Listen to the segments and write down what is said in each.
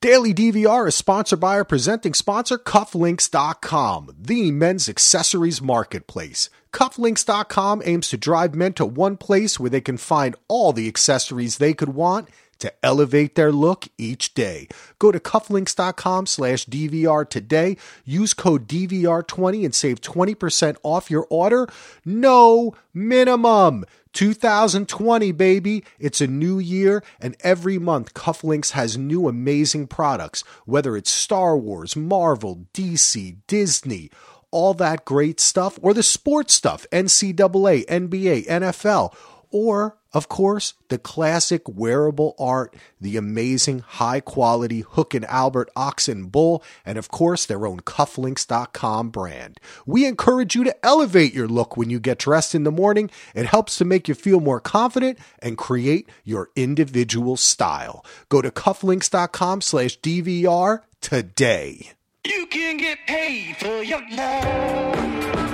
Daily DVR is sponsored by our presenting sponsor, Cufflinks.com, the men's accessories marketplace. Cufflinks.com aims to drive men to one place where they can find all the accessories they could want to elevate their look each day. Go to cufflinks.com slash DVR today. Use code DVR20 and save 20% off your order. No minimum. 2020, baby. It's a new year, and every month Cufflinks has new amazing products, whether it's Star Wars, Marvel, DC, Disney, all that great stuff, or the sports stuff, NCAA, NBA, NFL, or of course, the classic wearable art, the amazing high quality Hook and Albert Ox and Bull, and of course, their own cufflinks.com brand. We encourage you to elevate your look when you get dressed in the morning. It helps to make you feel more confident and create your individual style. Go to cufflinks.com slash DVR today. You can get paid for your love.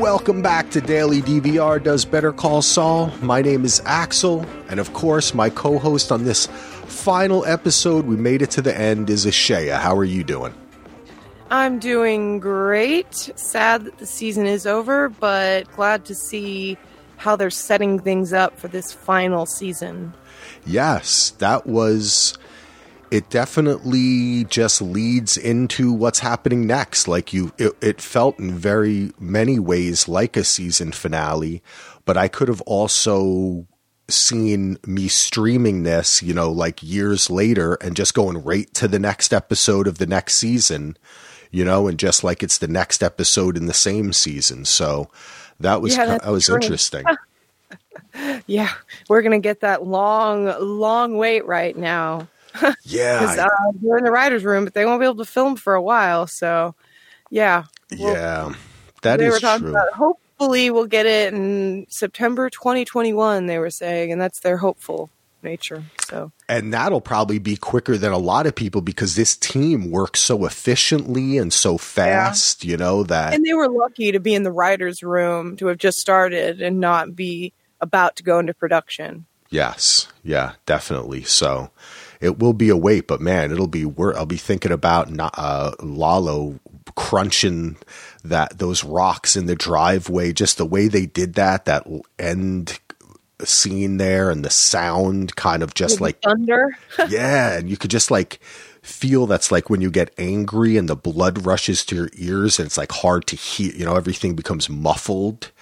Welcome back to Daily DVR Does Better Call Saul. My name is Axel, and of course, my co host on this final episode, we made it to the end, is Ashaya. How are you doing? I'm doing great. Sad that the season is over, but glad to see how they're setting things up for this final season. Yes, that was it definitely just leads into what's happening next. Like you, it, it, felt in very many ways like a season finale, but I could have also seen me streaming this, you know, like years later and just going right to the next episode of the next season, you know, and just like it's the next episode in the same season. So that was, yeah, that was interesting. yeah, we're going to get that long, long wait right now. yeah, uh, they're in the writers' room, but they won't be able to film for a while. So, yeah, well, yeah, that is true. About, hopefully, we'll get it in September 2021. They were saying, and that's their hopeful nature. So, and that'll probably be quicker than a lot of people because this team works so efficiently and so fast. Yeah. You know that, and they were lucky to be in the writers' room to have just started and not be about to go into production. Yes, yeah, definitely. So, it will be a wait, but man, it'll be. I'll be thinking about uh, Lalo crunching that those rocks in the driveway. Just the way they did that. That end scene there and the sound kind of just like thunder. yeah, and you could just like feel that's like when you get angry and the blood rushes to your ears and it's like hard to hear. You know, everything becomes muffled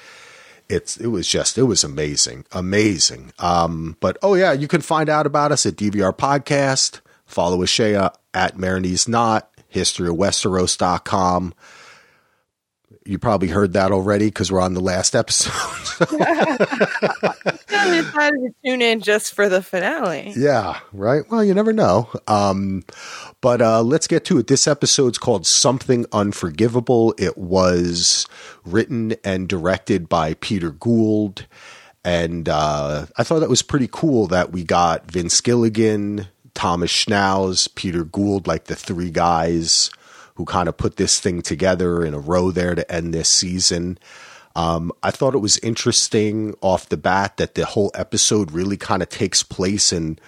it's it was just it was amazing, amazing. Um, but oh yeah, you can find out about us at DVR Podcast. Follow Ashaya at Marinese Not, historyofwesteros.com. You probably heard that already because we're on the last episode. I decided to tune in just for the finale. Yeah, right. Well, you never know. Um, but uh, let's get to it. This episode's called Something Unforgivable. It was written and directed by Peter Gould. And uh, I thought that was pretty cool that we got Vince Gilligan, Thomas Schnauz, Peter Gould, like the three guys who kind of put this thing together in a row there to end this season. Um, I thought it was interesting off the bat that the whole episode really kind of takes place in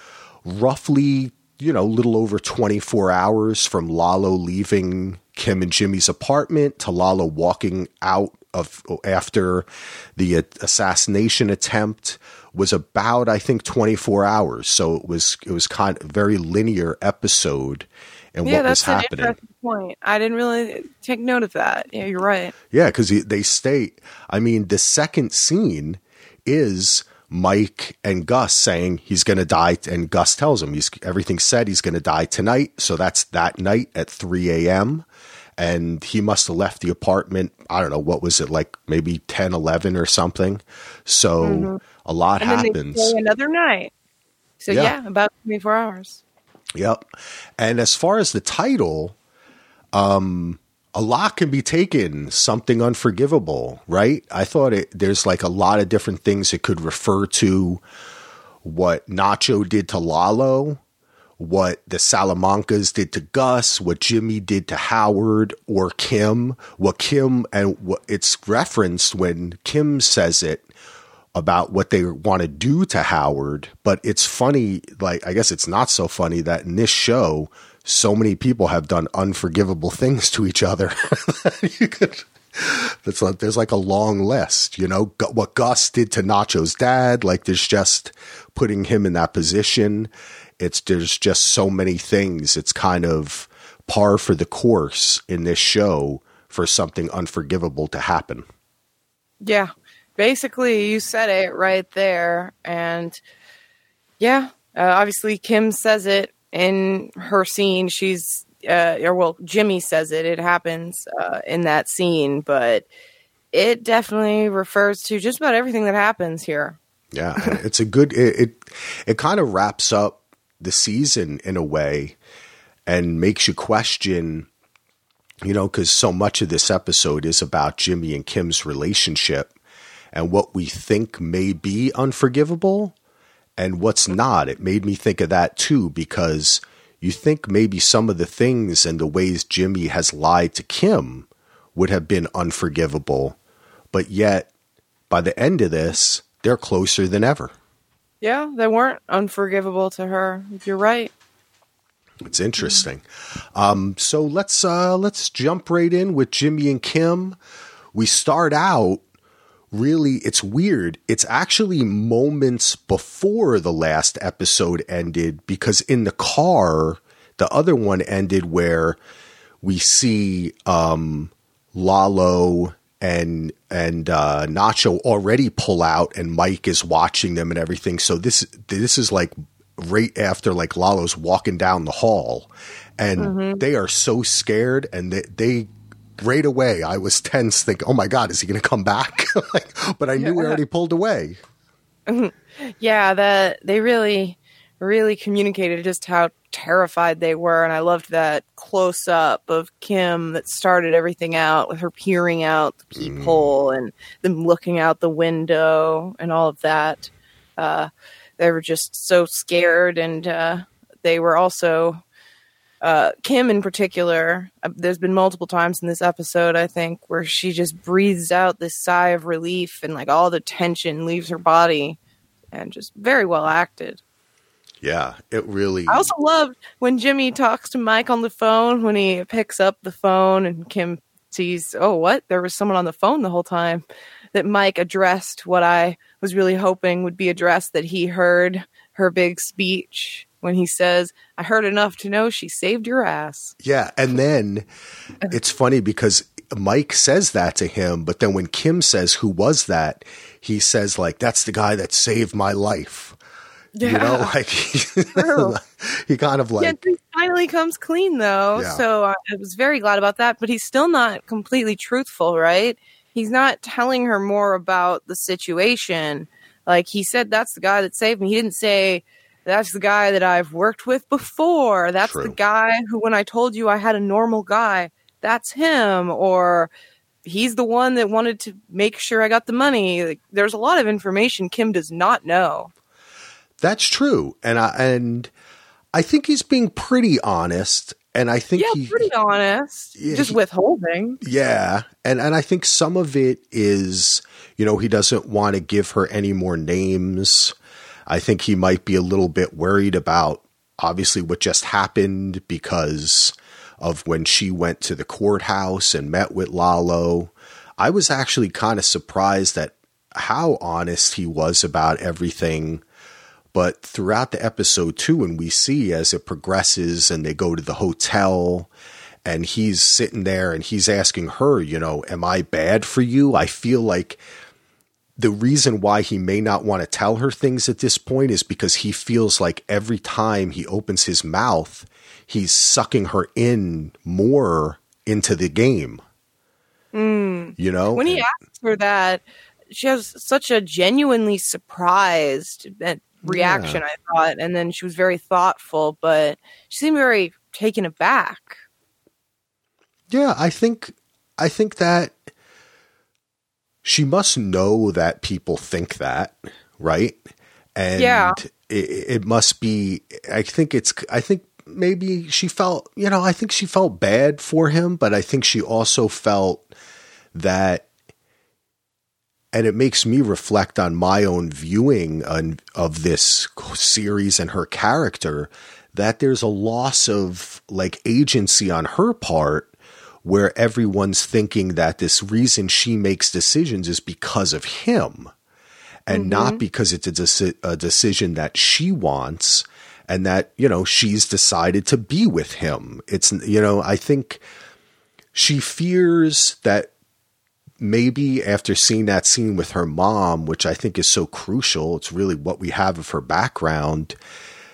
roughly you know, little over 24 hours from Lalo leaving Kim and Jimmy's apartment to Lalo walking out of after the assassination attempt was about I think 24 hours. So it was it was kind of very linear episode and yeah, what was happening. Point. I didn't really take note of that. Yeah, you're right. Yeah, because they state. I mean, the second scene is Mike and Gus saying he's going to die, and Gus tells him he's everything said he's going to die tonight. So that's that night at 3 a.m. And he must have left the apartment. I don't know what was it like, maybe 10, 11 or something. So mm-hmm. a lot and happens. another night. So yeah. yeah, about 24 hours. Yep. And as far as the title, um, a lot can be taken something unforgivable, right? I thought it, there's like a lot of different things it could refer to what Nacho did to Lalo, what the Salamancas did to Gus, what Jimmy did to Howard or Kim, what Kim and what it's referenced when Kim says it about what they want to do to Howard. But it's funny, like, I guess it's not so funny that in this show, so many people have done unforgivable things to each other. you could. That's like, there's like a long list, you know, what Gus did to Nacho's dad. Like there's just putting him in that position. It's, there's just so many things. It's kind of par for the course in this show for something unforgivable to happen. Yeah. Basically, you said it right there. And yeah, uh, obviously, Kim says it in her scene. She's, uh, or well, Jimmy says it. It happens uh, in that scene, but it definitely refers to just about everything that happens here. Yeah, it's a good. It, it it kind of wraps up the season in a way, and makes you question. You know, because so much of this episode is about Jimmy and Kim's relationship, and what we think may be unforgivable, and what's not. It made me think of that too, because you think maybe some of the things and the ways Jimmy has lied to Kim would have been unforgivable, but yet by the end of this, they're closer than ever. Yeah, they weren't unforgivable to her. You're right. It's interesting. Um, so let's uh, let's jump right in with Jimmy and Kim. We start out really. It's weird. It's actually moments before the last episode ended because in the car, the other one ended where we see um, Lalo and and uh, Nacho already pull out, and Mike is watching them and everything. So this this is like right after like Lalo's walking down the hall, and they are so scared, and they they right away I was tense, thinking, "Oh my god, is he going to come back?" like, but I knew he already pulled away. Yeah, that they really, really communicated just how terrified they were, and I loved that close up of Kim that started everything out with her peering out the peephole and them looking out the window and all of that. Uh, they were just so scared, and uh, they were also uh, Kim in particular. Uh, there's been multiple times in this episode, I think, where she just breathes out this sigh of relief, and like all the tension leaves her body, and just very well acted. Yeah, it really. I also loved when Jimmy talks to Mike on the phone when he picks up the phone and Kim sees, oh, what? There was someone on the phone the whole time. That Mike addressed what I was really hoping would be addressed that he heard her big speech when he says, I heard enough to know she saved your ass. Yeah, and then it's funny because Mike says that to him, but then when Kim says, "Who was that?" he says like, "That's the guy that saved my life." You know, like he kind of like yeah, he finally comes clean though, Yeah. so I was very glad about that. But he's still not completely truthful, right? He's not telling her more about the situation. Like he said, that's the guy that saved me. He didn't say that's the guy that I've worked with before. That's the guy who, when I told you I had a normal guy, that's him. Or he's the one that wanted to make sure I got the money. Like, there's a lot of information Kim does not know. That's true, and I and I think he's being pretty honest, and I think Yeah, he pretty honest. Yeah, Just he- withholding. Yeah, and and I think some of it is, you know, he doesn't want to give her any more names. I think he might be a little bit worried about obviously what just happened because of when she went to the courthouse and met with Lalo. I was actually kind of surprised at how honest he was about everything. But throughout the episode too, and we see as it progresses and they go to the hotel and he's sitting there and he's asking her, you know, am I bad for you? I feel like the reason why he may not want to tell her things at this point is because he feels like every time he opens his mouth, he's sucking her in more into the game. You know? when he And- asks her that, she has such a genuinely surprised uh, reaction. I thought, and then she was very thoughtful, but she seemed very taken aback. Yeah, I think I think that she must know that people think that, right? And Yeah. it, it must be. I think it's. I think maybe she felt. You know, I think she felt bad for him, but I think she also felt that and it makes me reflect on my own viewing on, of this series and her character that there's a loss of like agency on her part where everyone's thinking that this reason she makes decisions is because of him and mm-hmm. not because it's a, deci- a decision that she wants and that, you know, she's decided to be with him. It's, you know, I think she fears that maybe after seeing that scene with her mom, which I think is so crucial, it's really what we have of her background.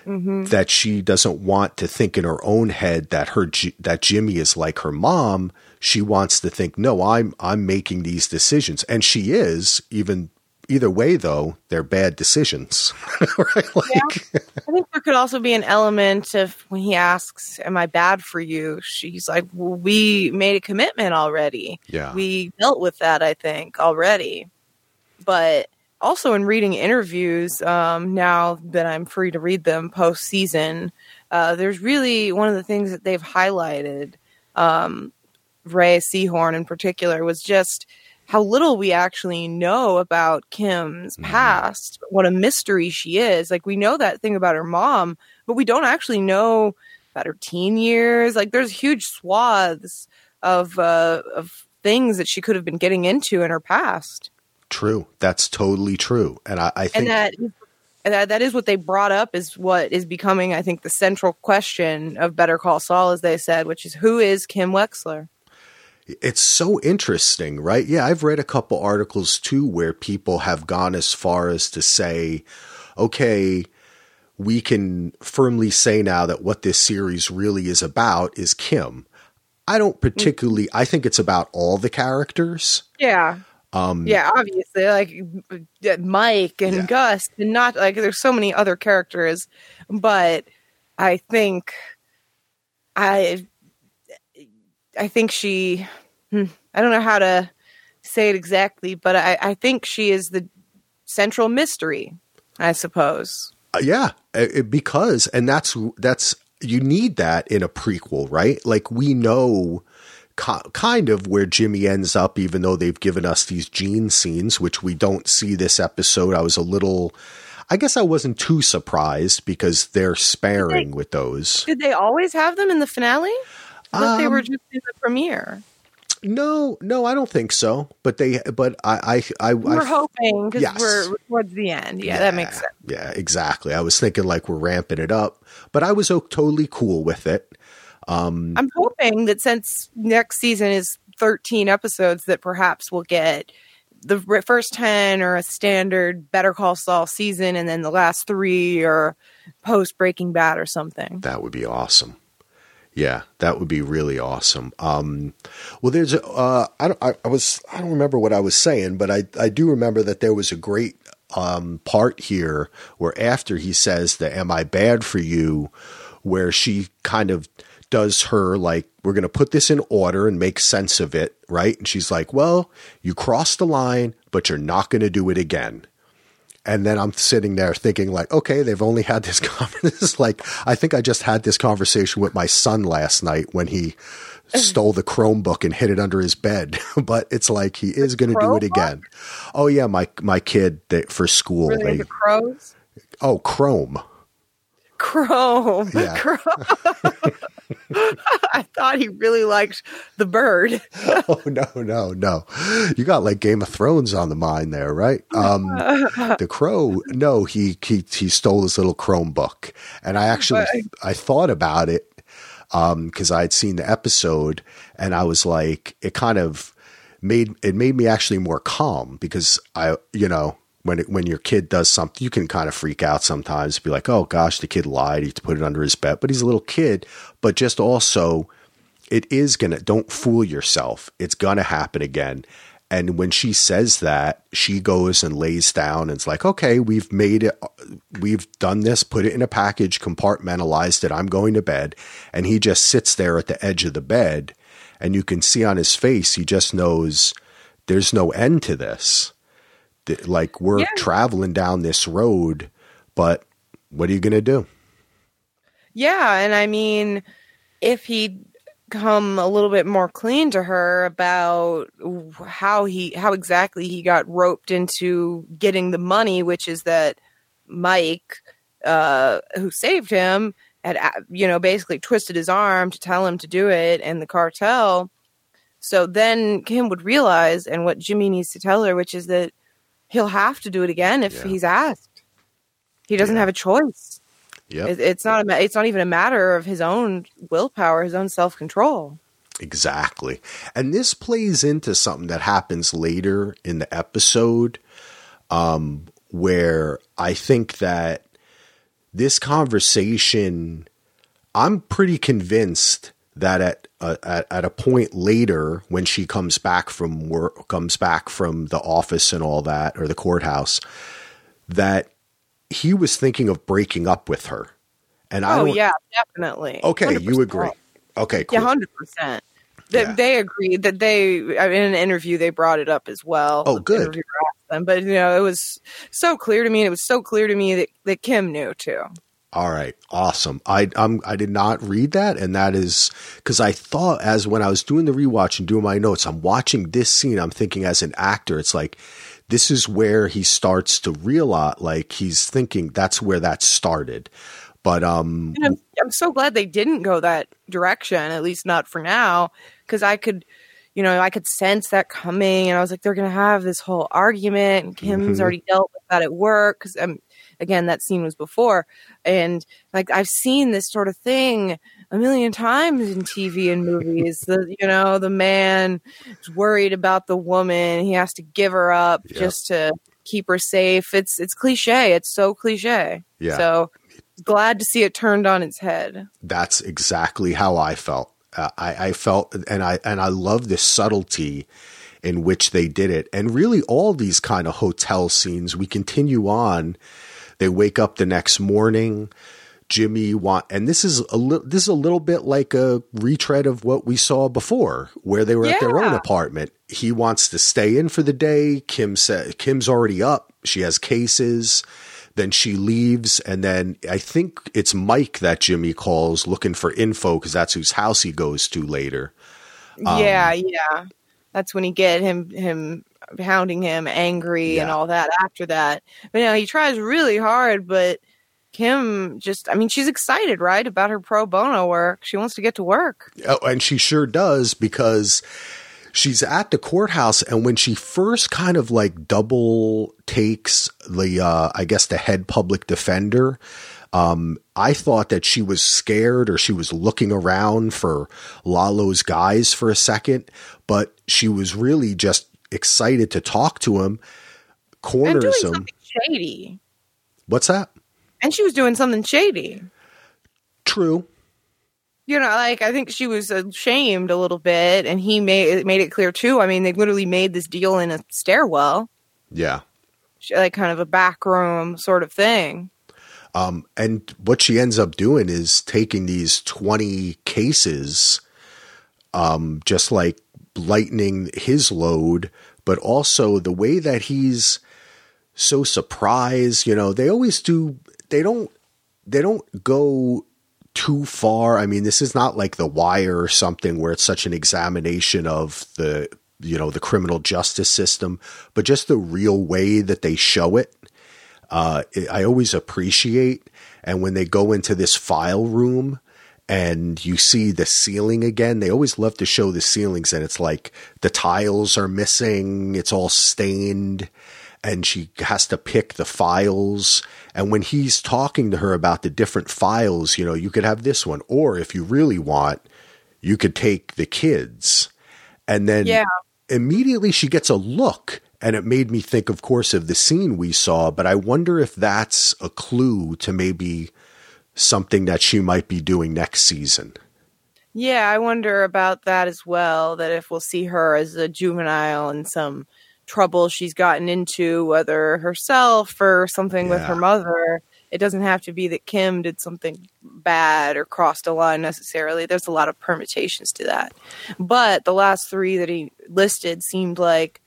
Mm-hmm. That she doesn't want to think in her own head that her that Jimmy is like her mom. She wants to think, no, I'm I'm making these decisions, and she is, even either way, though, they're bad decisions. right? like, yeah. I think there could also be an element of when he asks, Am I bad for you? She's like, well, We made a commitment already. Yeah. We dealt with that, I think, already. But also in reading interviews, um, now that I'm free to read them post season, uh, there's really one of the things that they've highlighted, um, Rhea Seehorn in particular, was just how little we actually know about Kim's mm-hmm. past, what a mystery she is. Like we know that thing about her mom, but we don't actually know about her teen years. Like there's huge swaths of uh, of things that she could have been getting into in her past. True, that's totally true, and I, I think and that. And that, that is what they brought up is what is becoming, I think, the central question of Better Call Saul, as they said, which is who is Kim Wexler? It's so interesting, right? Yeah, I've read a couple articles too where people have gone as far as to say, okay, we can firmly say now that what this series really is about is Kim. I don't mm. particularly, I think it's about all the characters. Yeah. Um, yeah, obviously, like uh, Mike and yeah. Gus, and not like there's so many other characters, but I think I I think she, hmm, I don't know how to say it exactly, but I, I think she is the central mystery, I suppose. Uh, yeah, it, because, and that's, that's, you need that in a prequel, right? Like we know kind of where Jimmy ends up, even though they've given us these Gene scenes, which we don't see this episode. I was a little, I guess I wasn't too surprised because they're sparing they, with those. Did they always have them in the finale? I thought um, they were um, just in the premiere. No, no, I don't think so. But they, but I, I, I we're I, hoping because yes. we're towards the end. Yeah, yeah, that makes sense. Yeah, exactly. I was thinking like we're ramping it up, but I was totally cool with it. Um, I'm hoping that since next season is 13 episodes, that perhaps we'll get the first 10 or a standard Better Call Saul season, and then the last three or post Breaking Bad or something. That would be awesome. Yeah, that would be really awesome. Um, well, there's a, uh, I, I, I, was I don't remember what I was saying, but I I do remember that there was a great um, part here where after he says the "Am I bad for you," where she kind of does her like we're going to put this in order and make sense of it, right? And she's like, "Well, you crossed the line, but you're not going to do it again." And then I'm sitting there thinking like, okay, they've only had this conversation. like, I think I just had this conversation with my son last night when he stole the Chromebook and hid it under his bed. but it's like he is going to do it again. Oh yeah, my my kid they, for school. Really they, crows. Oh, Chrome. Chrome. Yeah. Chrome. I thought he really liked the bird. oh no, no, no! You got like Game of Thrones on the mind there, right? Um, the crow. No, he he he stole his little Chromebook, and I actually I thought about it because um, I had seen the episode, and I was like, it kind of made it made me actually more calm because I you know when it, when your kid does something, you can kind of freak out sometimes. Be like, oh gosh, the kid lied. He put it under his bed, but he's a little kid. But just also, it is gonna. Don't fool yourself. It's gonna happen again. And when she says that, she goes and lays down and it's like, okay, we've made it, we've done this, put it in a package, compartmentalized it. I'm going to bed. And he just sits there at the edge of the bed. And you can see on his face, he just knows there's no end to this like we're yeah. traveling down this road, but what are you going to do? Yeah, and I mean, if he'd come a little bit more clean to her about how he how exactly he got roped into getting the money which is that Mike uh who saved him had uh, you know basically twisted his arm to tell him to do it and the cartel so then Kim would realize and what Jimmy needs to tell her which is that he'll have to do it again if Yeah. he's asked he doesn't Yeah. have a choice Yep. it, it's not a, it's not even a matter of his own willpower, his own self control. Exactly. And this plays into something that happens later in the episode um, where I think that this conversation, I'm pretty convinced that at, uh, at at a point later when she comes back from work comes back from the office and all that or the courthouse that he was thinking of breaking up with her and I Oh yeah, definitely. okay you 100%. agree okay cool Yeah, hundred percent. They, Yeah. they agreed that they in an interview they brought it up as well. Oh, good. Them. But you know, it was so clear to me, and it was so clear to me that, that Kim knew too. All right, awesome. I I'm I did not read that, and that is because I thought as when I was doing the rewatch and doing my notes, I'm watching this scene. I'm thinking as an actor, it's like this is where he starts to realize, like he's thinking that's where that started. But um, I'm, I'm so glad they didn't go that direction, at least not for now, because I could, you know, I could sense that coming, and I was like, they're going to have this whole argument, and Kim's Mhm. already dealt with that at work, because um, again, that scene was before, and like I've seen this sort of thing a million times in TV and movies. the you know, the man is worried about the woman, he has to give her up just to keep her safe. It's it's cliche. It's so cliche. Yeah. So glad to see it turned on its head. that's exactly how I felt. Uh, I, I felt, and I and I love the subtlety in which they did it, and really all these kind of hotel scenes. We continue on. They wake up the next morning. Jimmy want, and this is a li- this is a little bit like a retread of what we saw before, where they were at their own apartment. He wants to stay in for the day. Kim said Kim's already up. She has cases. Then she leaves, and then I think it's Mike that Jimmy calls looking for info because that's whose house he goes to later. Um, yeah, yeah. That's when he get him him hounding him, angry and all that. After that, but you know he tries really hard, but Kim just—I mean, she's excited, right, about her pro bono work. She wants to get to work. Oh, and she sure does because she's at the courthouse and when she first kind of like double takes the uh I guess the head public defender um I thought that she was scared or she was looking around for Lalo's guys for a second but she was really just excited to talk to him and doing corners him shady. what's that And she was doing something shady. true You know, like I think she was ashamed a little bit, and he made made it clear too. I mean, they literally made this deal in a stairwell, yeah like kind of a back room sort of thing. Um, and what she ends up doing is taking these 20 cases, um, just like lightening his load, but also the way that he's so surprised, you know, they always do, they don't, they don't go too far. I mean, this is not like The Wire or something where it's such an examination of the, you know, the criminal justice system, but just the real way that they show it uh, I always appreciate. And when they go into this file room and you see the ceiling again, they always love to show the ceilings and it's like the tiles are missing, it's all stained, and she has to pick the files. And when he's talking to her about the different files, you know, you could have this one, or if you really want, you could take the kids. And then Yeah. immediately she gets a look and it made me think of course of the scene we saw but i wonder if that's a clue to maybe something that she might be doing next season Yeah, I wonder about that as well. That if we'll see her as a juvenile and some trouble she's gotten into, whether herself or something with her mother, it doesn't have to be that Kim did something bad or crossed a line necessarily. There's a lot of permutations to that. But the last three that he listed seemed like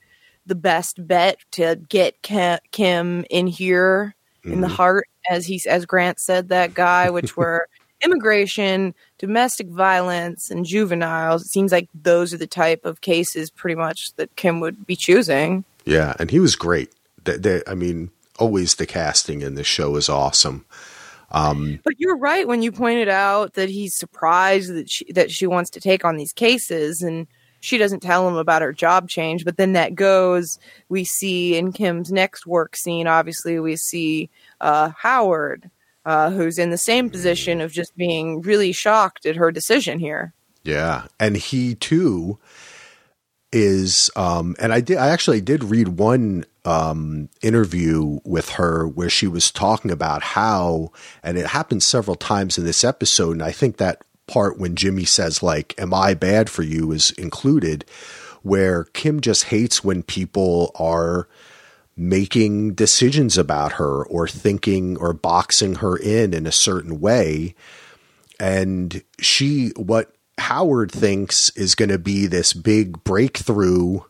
the best bet to get Kim in here in the Mhm. heart, as he as Grant said, that guy, which were immigration, domestic violence, and juveniles. It seems like those are the type of cases pretty much that Kim would be choosing. Yeah, and he was great. The, the, I mean, always the casting in this show is awesome. Um, But you're right when you pointed out that he's surprised that she that she wants to take on these cases and she doesn't tell him about her job change, but then that goes we see in Kim's next work scene, obviously we see uh, Howard, uh, who's in the same position of just being really shocked at her decision here. Yeah, and he too is um and I did I actually did read one um interview with her where she was talking about how and it happened several times in this episode and I think that part when Jimmy says like am I bad for you is included where Kim just hates when people are making decisions about her or thinking or boxing her in in a certain way and she what Howard thinks is going to be this big breakthrough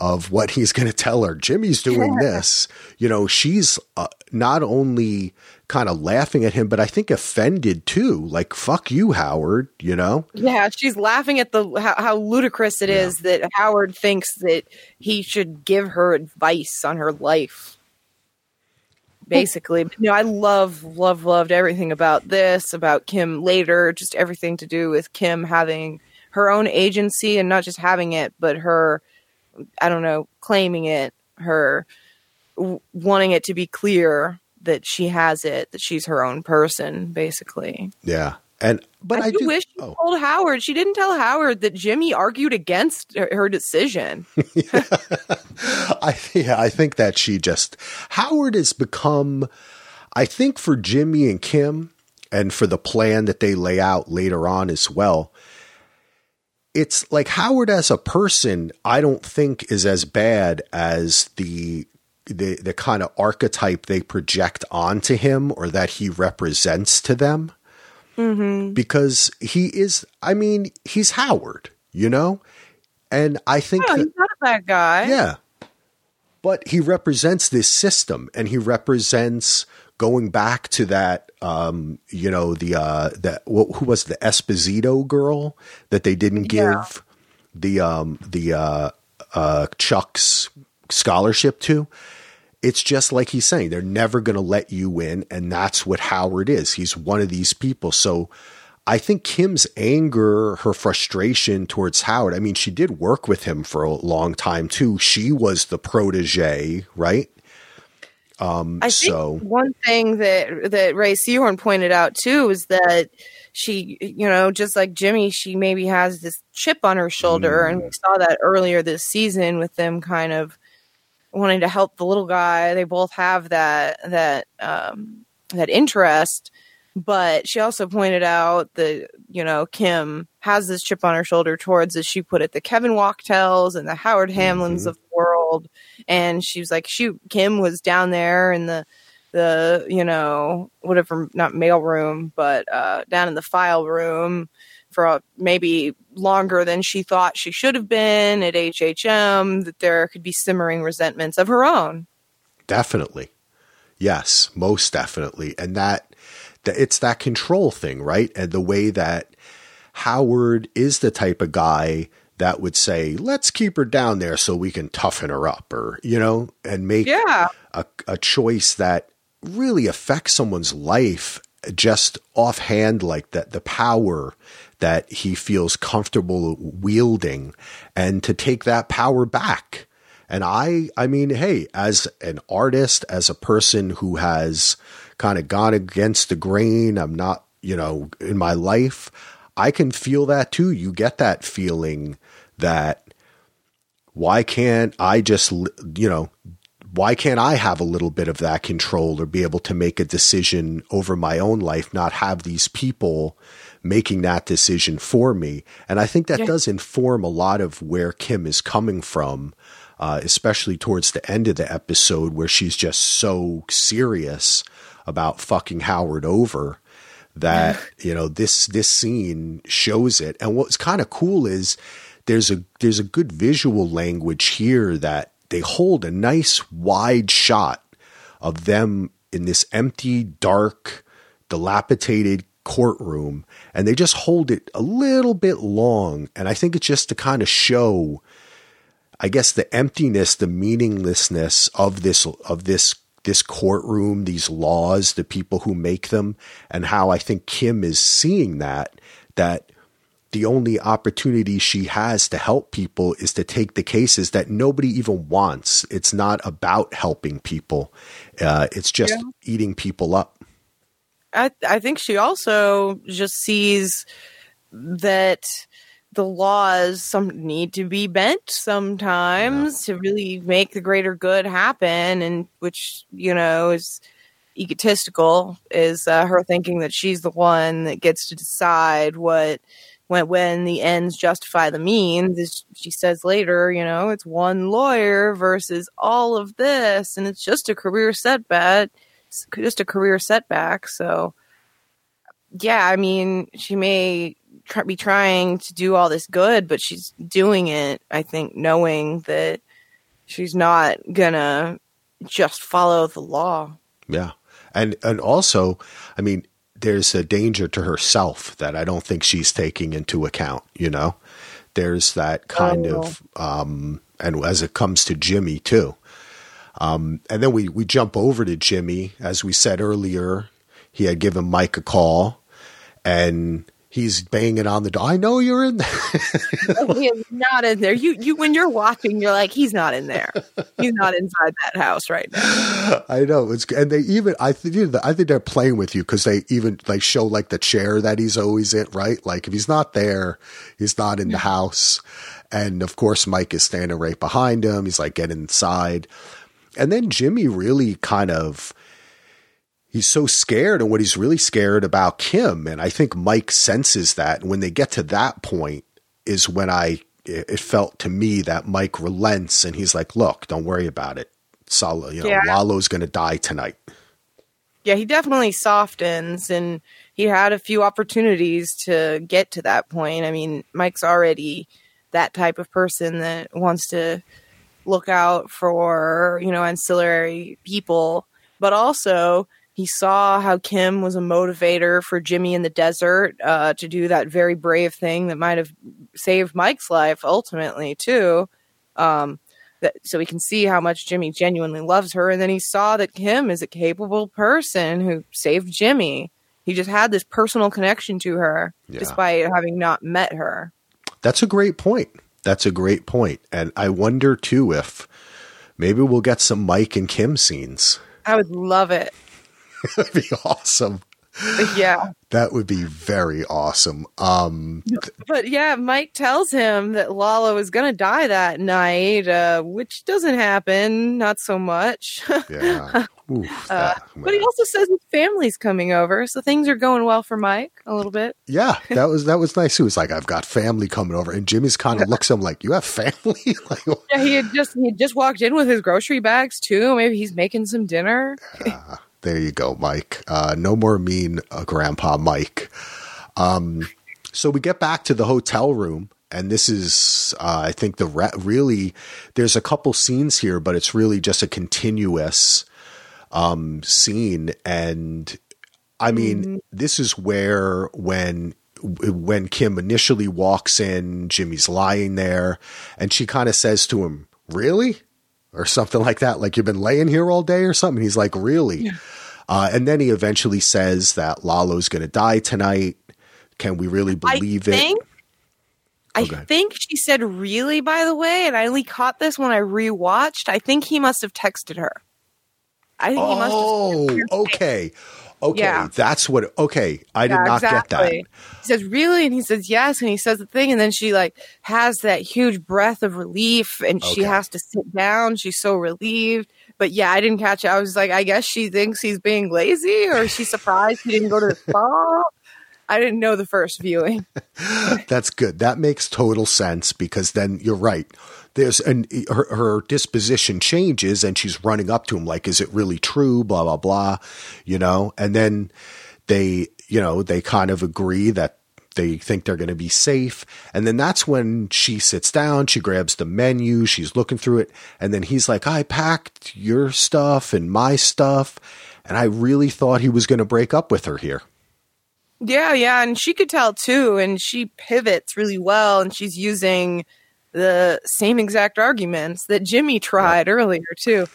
of what he's going to tell her. Jimmy's doing this. You know, she's uh, not only kind of laughing at him, but I think offended too. Like, fuck you, Howard, you know? Yeah, she's laughing at the how, how ludicrous it is that Howard thinks that he should give her advice on her life. Basically, you know, I love, love, loved everything about this, about Kim later, just everything to do with Kim having her own agency and not just having it, but her, I don't know, claiming it, her w- wanting it to be clear that she has it, that she's her own person, basically. Yeah. And, but I, I, do, do wish she oh. told Howard. She didn't tell Howard that Jimmy argued against her, her decision. I yeah, I think that she just Howard has become I think for Jimmy and Kim and for the plan that they lay out later on as well. It's like Howard as a person, I don't think is as bad as the the the kind of archetype they project onto him or that he represents to them. Mm-hmm. Because he is I mean, he's Howard, you know? And I think Oh, that- he's not a bad guy. yeah. But he represents this system and he represents going back to that um you know the uh that wh- who was the Esposito girl that they didn't give Yeah. the um the uh uh Chuck's scholarship to it's just like he's saying they're never going to let you in and that's what Howard is he's one of these people so I think Kim's anger, her frustration towards Howard, I mean, she did work with him for a long time too. She was the protege, right? Um, I think so, one thing that that Rhea Seehorn pointed out too is that she, you know, just like Jimmy, she maybe has this chip on her shoulder, and we saw that earlier this season with them kind of wanting to help the little guy. They both have that that um, that interest, but she also pointed out that you know Kim has this chip on her shoulder towards, as she put it, the Kevin Wachtells and the Howard Hamlins Mhm. of the world, and she was like, shoot, Kim was down there in the the you know whatever not mail room but uh down in the file room for maybe longer than she thought she should have been at HHM that there could be simmering resentments of her own definitely. Yes, most definitely. And that, that it's that control thing, right? And the way that Howard is the type of guy that would say, let's keep her down there so we can toughen her up or, you know, and make yeah a, a choice that really affects someone's life just offhand like that the power that he feels comfortable wielding and to take that power back. And i i mean hey as an artist as a person who has kind of gone against the grain i'm not you know in my life i can feel that too. You get that feeling that why can't i just you know why can't I have a little bit of that control or be able to make a decision over my own life, not have these people making that decision for me? And I think that Yeah. does inform a lot of where Kim is coming from, uh, especially towards the end of the episode where she's just so serious about fucking Howard over that you know this this scene shows it and what's kind of cool is there's a there's a good visual language here that they hold a nice wide shot of them in this empty dark dilapidated courtroom and they just hold it a little bit long. And I think it's just to kind of show, I guess, the emptiness, the meaninglessness of this, of this, this courtroom, these laws, the people who make them, and how I think Kim is seeing that, that the only opportunity she has to help people is to take the cases that nobody even wants. It's not about helping people. Uh, it's just yeah. eating people up. I I think she also just sees that the laws some need to be bent sometimes yeah. to really make the greater good happen and which you know is egotistical is uh, her thinking that she's the one that gets to decide what when when the ends justify the means as she says later you know it's one lawyer versus all of this and it's just a career setback just a career setback so yeah i mean she may try, be trying to do all this good but she's doing it i think knowing that she's not gonna just follow the law yeah and and also i mean there's a danger to herself that I don't think she's taking into account, you know? There's that kind oh. of, um, and as it comes to Jimmy too. Um, and then we, we jump over to Jimmy. As we said earlier, he had given Mike a call and he's banging on the door. I know you're in there. he is not in there. You you when you're watching, you're like, he's not in there. He's not inside that house right now. I know it's and they even I think I think they're playing with you because they even like show like the chair that he's always in, right? Like if he's not there, he's not in the house. And of course, Mike is standing right behind him. He's like, get inside. And then Jimmy really kind of he's so scared and what he's really scared about Kim. And I think Mike senses that. And when they get to that point is when I, it felt to me that Mike relents and he's like, look, don't worry about it. Salo, you know, yeah. Lalo's going to die tonight. Yeah, he definitely softens and he had a few opportunities to get to that point. I mean, Mike's already that type of person that wants to look out for, you know, ancillary people, but also he saw how Kim was a motivator for Jimmy in the desert uh, to do that very brave thing that might have saved Mike's life ultimately too. Um, that, so we can see how much Jimmy genuinely loves her, and then he saw that Kim is a capable person who saved Jimmy. He just had this personal connection to her, yeah. despite having not met her. That's a great point. That's a great point, and I wonder too if maybe we'll get some Mike and Kim scenes. I would love it. That'd be awesome. Yeah. That would be very awesome. Um, but yeah, Mike tells him that Lalo is going to die that night, uh, which doesn't happen, not so much. yeah. Oof, uh, but he also says his family's coming over, so things are going well for Mike a little bit. Yeah, that was that was nice. He was like, "I've got family coming over," and Jimmy's kind of looks at him like, "You have family?" like, yeah, he had just he had just walked in with his grocery bags too. Maybe he's making some dinner. Yeah. There you go, Mike. Uh, no more mean uh, Grandpa Mike. Um, so we get back to the hotel room, and this is, uh, I think, the re- really. There's a couple scenes here, but it's really just a continuous um, scene, and I mean, mm-hmm. this is where when when Kim initially walks in, Jimmy's lying there, and she kind of says to him, "Really?" or something like that. Like you've been laying here all day or something. He's like, really? Yeah. Uh, and then he eventually says that Lalo's going to die tonight. Can we really believe I think, it? I think she said really, by the way, and I only caught this when I rewatched. I think he must have texted her. I think oh, he must. Oh, okay. Okay, yeah. that's what. Okay, I did yeah, not exactly. get that. He says, "Really?" And he says, "Yes." And he says the thing, and then she like has that huge breath of relief, and okay. she has to sit down. She's so relieved. But yeah, I didn't catch it. I was like, I guess she thinks he's being lazy, or she's surprised he didn't go to the spa. I didn't know the first viewing. That's good. That makes total sense because then you're right there's an her, her disposition changes and she's running up to him like, is it really true? Blah, blah, blah, you know, and then they, you know, they kind of agree that they think they're going to be safe. And then that's when she sits down, she grabs the menu, she's looking through it. And then he's like, I packed your stuff and my stuff. And I really thought he was going to break up with her here. Yeah, yeah, and she could tell too, and she pivots really well, and she's using the same exact arguments that Jimmy tried earlier too.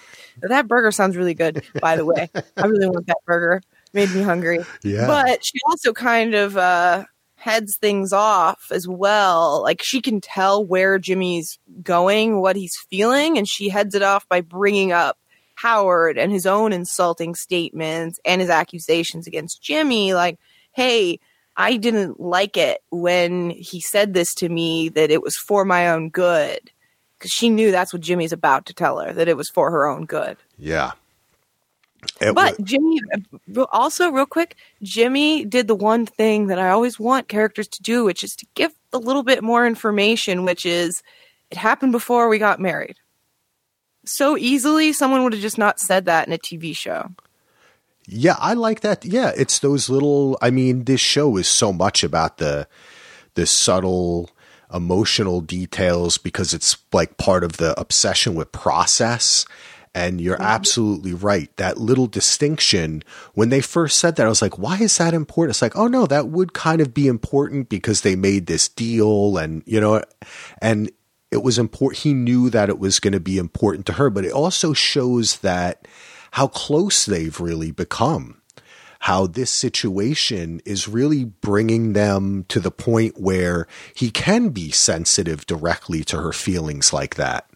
That burger sounds really good, by the way. I really want that burger. Made me hungry. Yeah. But she also kind of uh, heads things off as well. Like she can tell where Jimmy's going, what he's feeling, and she heads it off by bringing up Howard and his own insulting statements and his accusations against Jimmy. Like, hey, I didn't like it when he said this to me that it was for my own good. Because she knew that's what Jimmy's about to tell her, that it was for her own good. Yeah. It But Jimmy, uh, also, real quick, Jimmy did the one thing that I always want characters to do, which is to give a little bit more information, which is it happened before we got married. So easily, someone would have just not said that in a TV show. Yeah, I like that. Yeah, it's those little I mean, this show is so much about the the subtle emotional details because it's like part of the obsession with process. And you're mm-hmm. absolutely right. That little distinction, when they first said that, I was like, why is that important? It's like, oh no, that would kind of be important because they made this deal and, you know, and it was important. He knew that it was going to be important to her, but it also shows that how close they've really become. How this situation is really bringing them to the point where he can be sensitive directly to her feelings like that.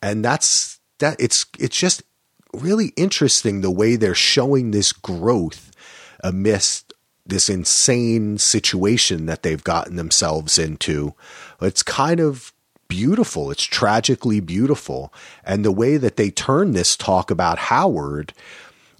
And that's that it's it's just really interesting the way they're showing this growth amidst this insane situation that they've gotten themselves into. It's kind of beautiful. It's tragically beautiful. And the way that they turn this talk about Howard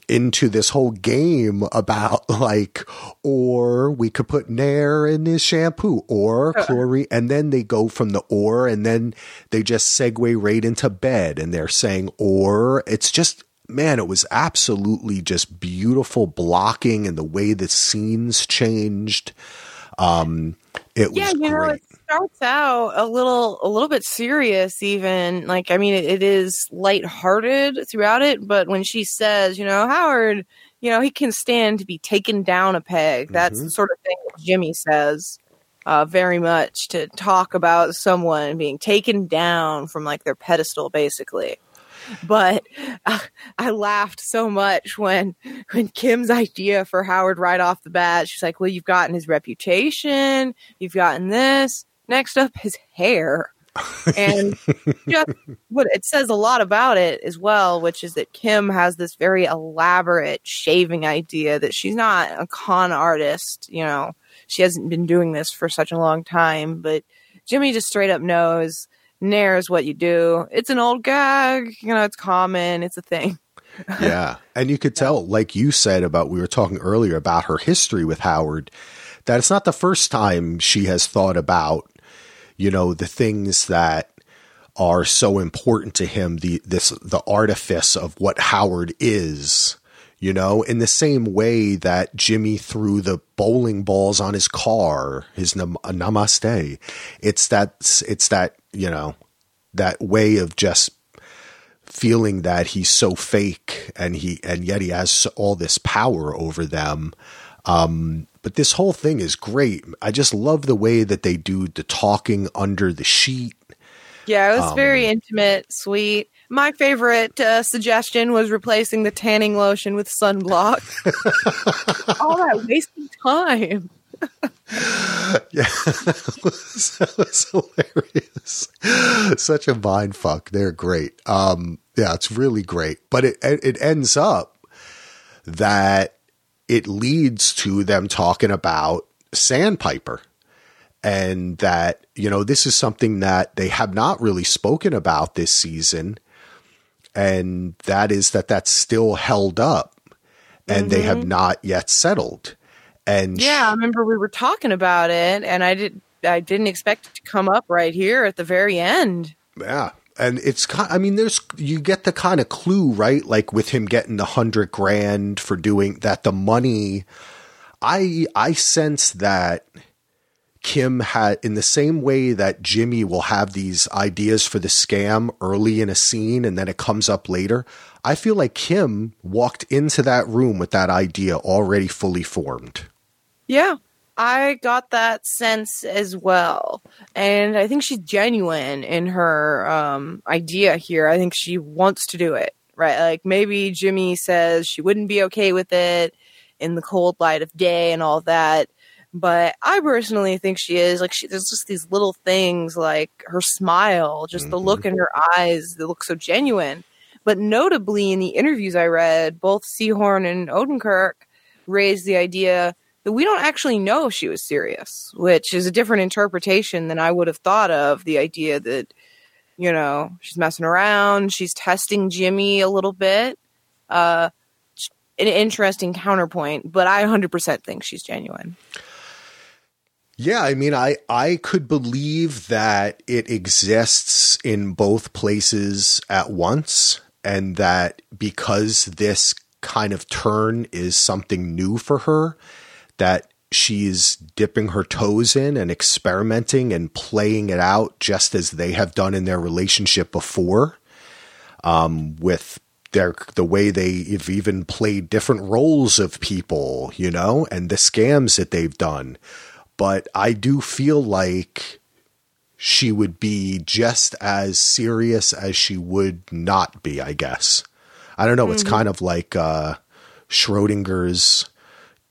into this whole game about like, or we could put Nair in his shampoo or chlorine. And then they go from the or and then they just segue right into bed and they're saying or. It's just, man, it was absolutely just beautiful blocking and the way the scenes changed. Um, it was yeah, you know, great. Starts out a little a little bit serious even. Like I mean it, it is lighthearted throughout it, but when she says, you know, Howard, you know, he can stand to be taken down a peg. That's the sort of thing that Jimmy says. Uh, very much to talk about someone being taken down from like their pedestal, basically. But uh, I laughed so much when when Kim's idea for Howard right off the bat, she's like, "Well, you've gotten his reputation, you've gotten this. Next up, his hair." and just what it says a lot about it as well, which is that Kim has this very elaborate shaving idea that she's not a con artist, you know, she hasn't been doing this for such a long time, but Jimmy just straight up knows Nair is what you do. It's an old gag, you know, it's common, it's a thing. yeah. And you could tell, like you said about, we were talking earlier about her history with Howard, that it's not the first time she has thought about, you know, the things that are so important to him, the, this, the artifice of what Howard is, you know, in the same way that Jimmy threw the bowling balls on his car, his nam- namaste. It's that, it's that, you know, that way of just feeling that he's so fake and he and yet he has all this power over them um but this whole thing is great i just love the way that they do the talking under the sheet Yeah, it was very intimate, sweet. My favorite uh, suggestion was replacing the tanning lotion with sunblock. All that wasted time. yeah that was, that was hilarious such a mind fuck they're great um yeah it's really great but it it ends up that it leads to them talking about sandpiper and that you know this is something that they have not really spoken about this season and that is that that's still held up and they have mm-hmm. not yet settled and Yeah, I remember we were talking about it, and I did. I didn't expect it to come up right here at the very end. Yeah. And it's kind I mean, there's, you get the kind of clue, right? Like with him getting the hundred grand for doing that, the money, I, I sense that Kim had, in the same way that Jimmy will have these ideas for the scam early in a scene and then it comes up later. I feel like Kim walked into that room with that idea already fully formed. Yeah, I got that sense as well. And I think she's genuine in her um, idea here. I think she wants to do it, right? Like maybe Jimmy says she wouldn't be okay with it in the cold light of day and all that. But I personally think she is. Like, she, there's just these little things like her smile, just mm-hmm. the look in her eyes that look so genuine. But notably, in the interviews I read, both Seehorn and Odenkirk raised the idea we don't actually know if she was serious, which is a different interpretation than I would have thought of. The idea that, you know, she's messing around, she's testing Jimmy a little bit. Uh, an interesting counterpoint, but I 100% think she's genuine. Yeah, I mean, I I could believe that it exists in both places at once, and that because this kind of turn is something new for her, that she's dipping her toes in and experimenting and playing it out just as they have done in their relationship before, um, with their the way they've even played different roles of people, you know, and the scams that they've done but I do feel like she would be just as serious as she would not be, I guess. I don't know. Mm-hmm. It's kind of like uh, Schrodinger's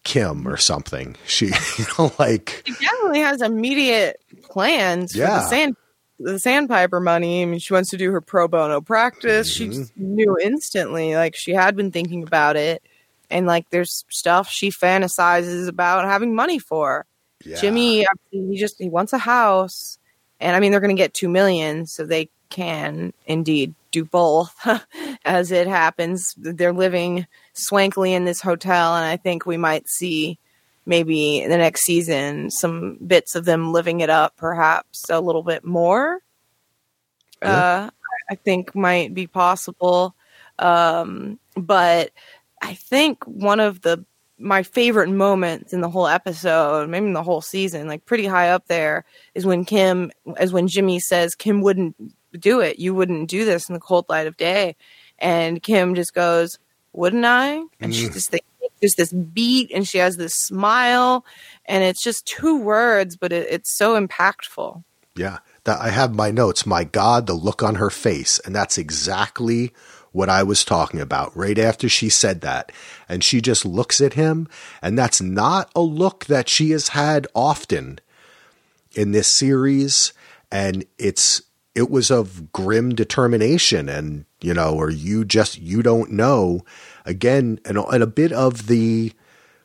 Kim or something. She, you know, like. She definitely has immediate plans yeah. for the sand the sandpiper money. I mean, she wants to do her pro bono practice. Mm-hmm. She knew instantly, like she had been thinking about it, and like there's stuff she fantasizes about having money for. Yeah. Jimmy, he just he wants a house, and I mean they're going to get two million, so they can indeed do both. As it happens, they're living swankily in this hotel, and I think we might see maybe the next season some bits of them living it up, perhaps a little bit more. Yeah. Uh, I think might be possible, um, but I think one of the my favorite moments in the whole episode, maybe in the whole season, like pretty high up there, is when Kim, is when Jimmy says Kim wouldn't do it. You wouldn't do this in the cold light of day, and Kim just goes, "Wouldn't I?" And mm. she's just just this beat, and she has this smile, and it's just two words, but it, it's so impactful. Yeah, that I have my notes. My God, the look on her face, and that's exactly what I was talking about right after she said that. And she just looks at him, and that's not a look that she has had often in this series. And it's, it was of grim determination and, you know, or you just, you don't know. Again, and, and a bit of the,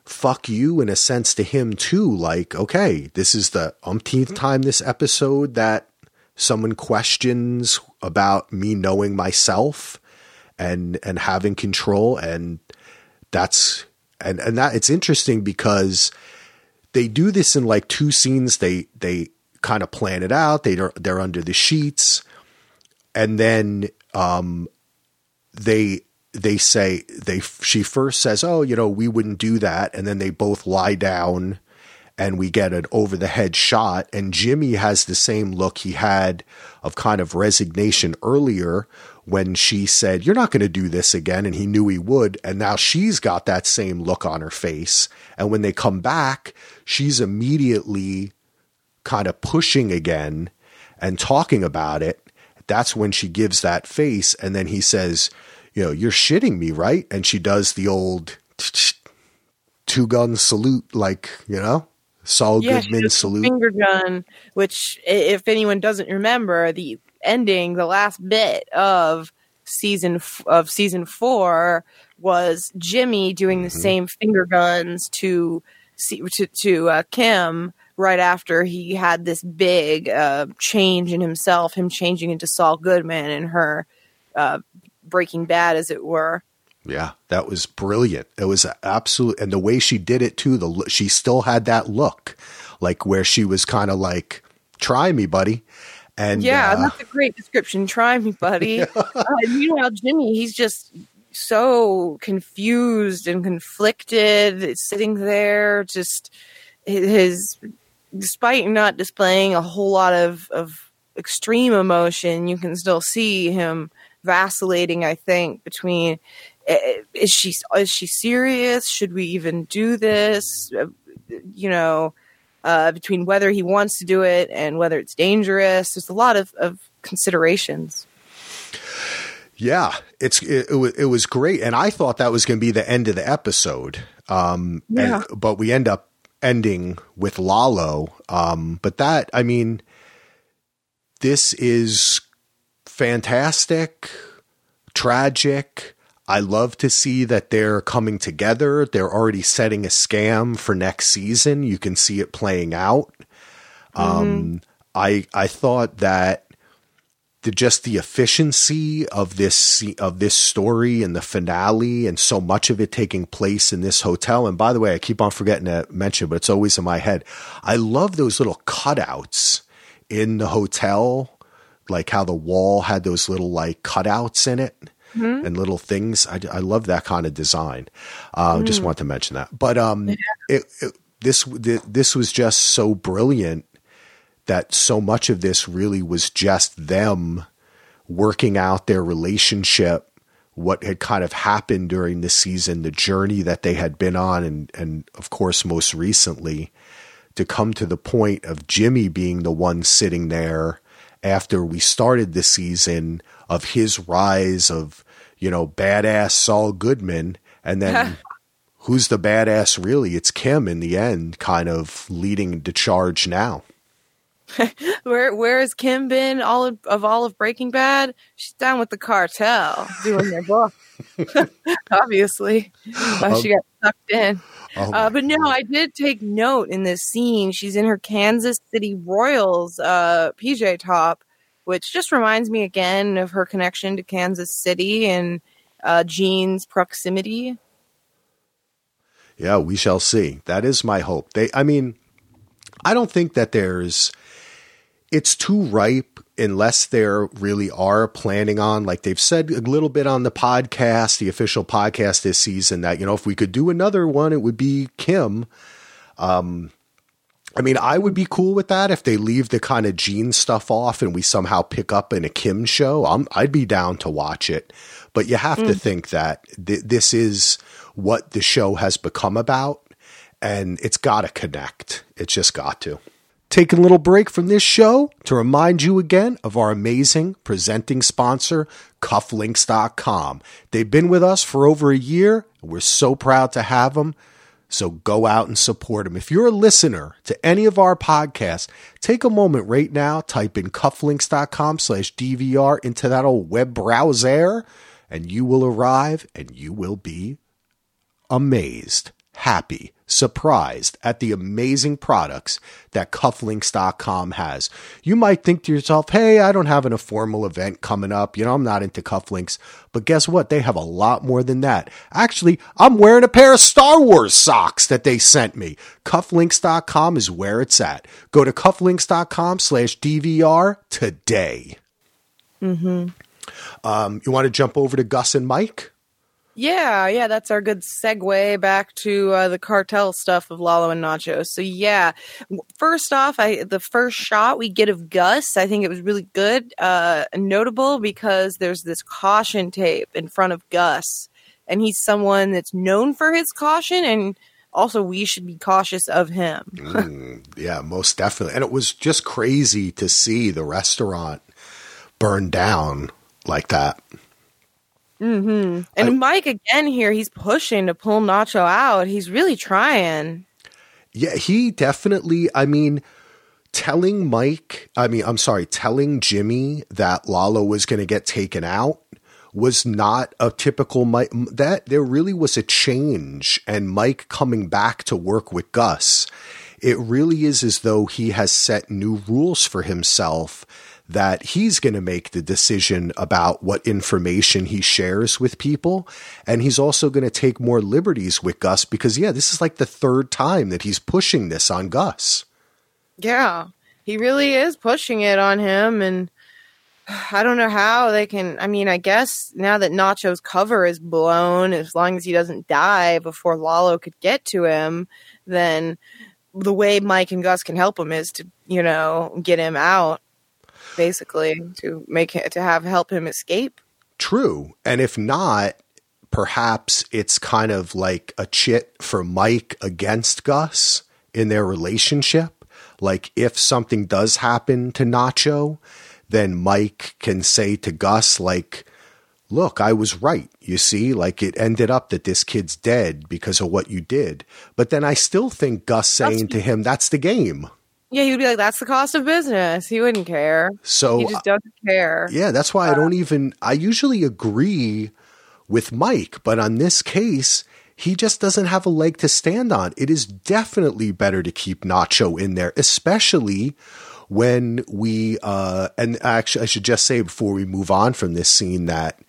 fuck you in a sense to him too. Like, okay, this is the umpteenth mm-hmm. time this episode that someone questions about me knowing myself and and having control and that's and and that it's interesting because they do this in like two scenes they they kind of plan it out they they're under the sheets and then um they they say they she first says oh you know we wouldn't do that and then they both lie down and we get an over the head shot and Jimmy has the same look he had of kind of resignation earlier when she said, You're not going to do this again. And he knew he would. And now she's got that same look on her face. And when they come back, she's immediately kind of pushing again and talking about it. That's when she gives that face. And then he says, You know, you're shitting me, right? And she does the old two gun salute, like, you know? Saul yeah, Goodman salute. Finger gun, which, if anyone doesn't remember, the ending, the last bit of season f- of season four was Jimmy doing the mm-hmm. same finger guns to to to uh, Kim right after he had this big uh, change in himself, him changing into Saul Goodman and her uh, Breaking Bad, as it were. Yeah, that was brilliant. It was absolute, and the way she did it too. The she still had that look, like where she was kind of like, "Try me, buddy," And yeah, uh, that's a great description. Try me, buddy. uh, meanwhile, Jimmy, he's just so confused and conflicted, sitting there, just his, despite not displaying a whole lot of, of extreme emotion, you can still see him vacillating. I think between is she is she serious? Should we even do this? Uh, you know, uh, between whether he wants to do it and whether it's dangerous. There's a lot of, of considerations. Yeah, it's it, it, was, it was great, and I thought that was going to be the end of the episode. Um, Yeah. and, but we end up ending with Lalo. Um, but that, I mean, this is fantastic, tragic. I love to see that they're coming together. They're already setting a scam for next season. You can see it playing out. Um, I I thought that the just the efficiency of this of this story and the finale and so much of it taking place in this hotel. And by the way I keep on forgetting to mention but it's always in my head. I love those little cutouts in the hotel like how the wall had those little like cutouts in it and little things. I, I love that kind of design. Uh, just want to mention that. But um it, it, this this was just so brilliant that so much of this really was just them working out their relationship, what had kind of happened during the season, the journey that they had been on, and, and of course, most recently, to come to the point of Jimmy being the one sitting there after we started the season of his rise of, you know, badass Saul Goodman. And then who's the badass really? It's Kim in the end, kind of leading the charge now. Where where has Kim been all of, of all of Breaking Bad? She's down with the cartel doing their book. Obviously, Uh, she got sucked in. Oh Uh, but no, I did take note in this scene. She's in her Kansas City Royals uh, PJ top, which just reminds me again of her connection to Kansas City and uh, Gene's proximity. Yeah, we shall see. That is my hope. They, I mean, I don't think that there's, it's too ripe unless there really are planning on, like they've said a little bit on the podcast, the official podcast this season, that, you know, if we could do another one, it would be Kim. Um, I mean, I would be cool with that if they leave the kind of Gene stuff off and we somehow pick up in a Kim show. I'm, I'd be down to watch it. But you have to think that th- this is what the show has become about, and it's got to connect. It's just got to. Taking a little break from this show to remind you again of our amazing presenting sponsor, cufflinks.com. They've been with us for over a year, and we're so proud to have them. So go out and support them. If you're a listener to any of our podcasts, take a moment right now, type in cufflinks.com slash DVR into that old web browser, and you will arrive and you will be amazed, happy, surprised at the amazing products that cufflinks.com has. You might think to yourself, hey, I don't have an, a formal event coming up. You know, I'm not into cufflinks. But guess what? They have a lot more than that. Actually, I'm wearing a pair of Star Wars socks that they sent me. Cufflinks.com is where it's at. Go to cufflinks.com slash DVR today. Mm-hmm. Um, you want to jump over to Gus and Mike? Yeah, yeah, that's our good segue back to uh, the cartel stuff of Lalo and Nacho. So yeah, first off, I the first shot we get of Gus, I think it was really good, uh, notable because there's this caution tape in front of Gus, and he's someone that's known for his caution, and also we should be cautious of him. Mm, yeah, most definitely. And it was just crazy to see the restaurant burn down like that. Mm-hmm. And I- Mike again here, he's pushing to pull Nacho out. He's really trying. Yeah, he definitely, I mean, telling Mike, I mean, I'm sorry, telling Jimmy that Lalo was going to get taken out was not a typical Mike. That there really was a change, and Mike coming back to work with Gus. It really is as though he has set new rules for himself that he's going to make the decision about what information he shares with people. And he's also going to take more liberties with Gus because, yeah, this is like the third time that he's pushing this on Gus. Yeah, he really is pushing it on him, and I don't know how they can. I mean, I guess now that Nacho's cover is blown, as long as he doesn't die before Lalo could get to him, then the way Mike and Gus can help him is to, you know, get him out, basically to make it to have help him escape. True. And if not, perhaps it's kind of like a chit for Mike against Gus in their relationship. Like if something does happen to Nacho, then Mike can say to Gus, like, look, I was right. You see, like it ended up that this kid's dead because of what you did. But then I still think Gus saying to him, that's the game. Yeah, he would be like, "That's the cost of business." He wouldn't care. So he just doesn't care. Yeah, that's why I don't even. I usually agree with Mike, but on this case, he just doesn't have a leg to stand on. It is definitely better to keep Nacho in there, especially when we. Uh, and actually, I should just say before we move on from this scene that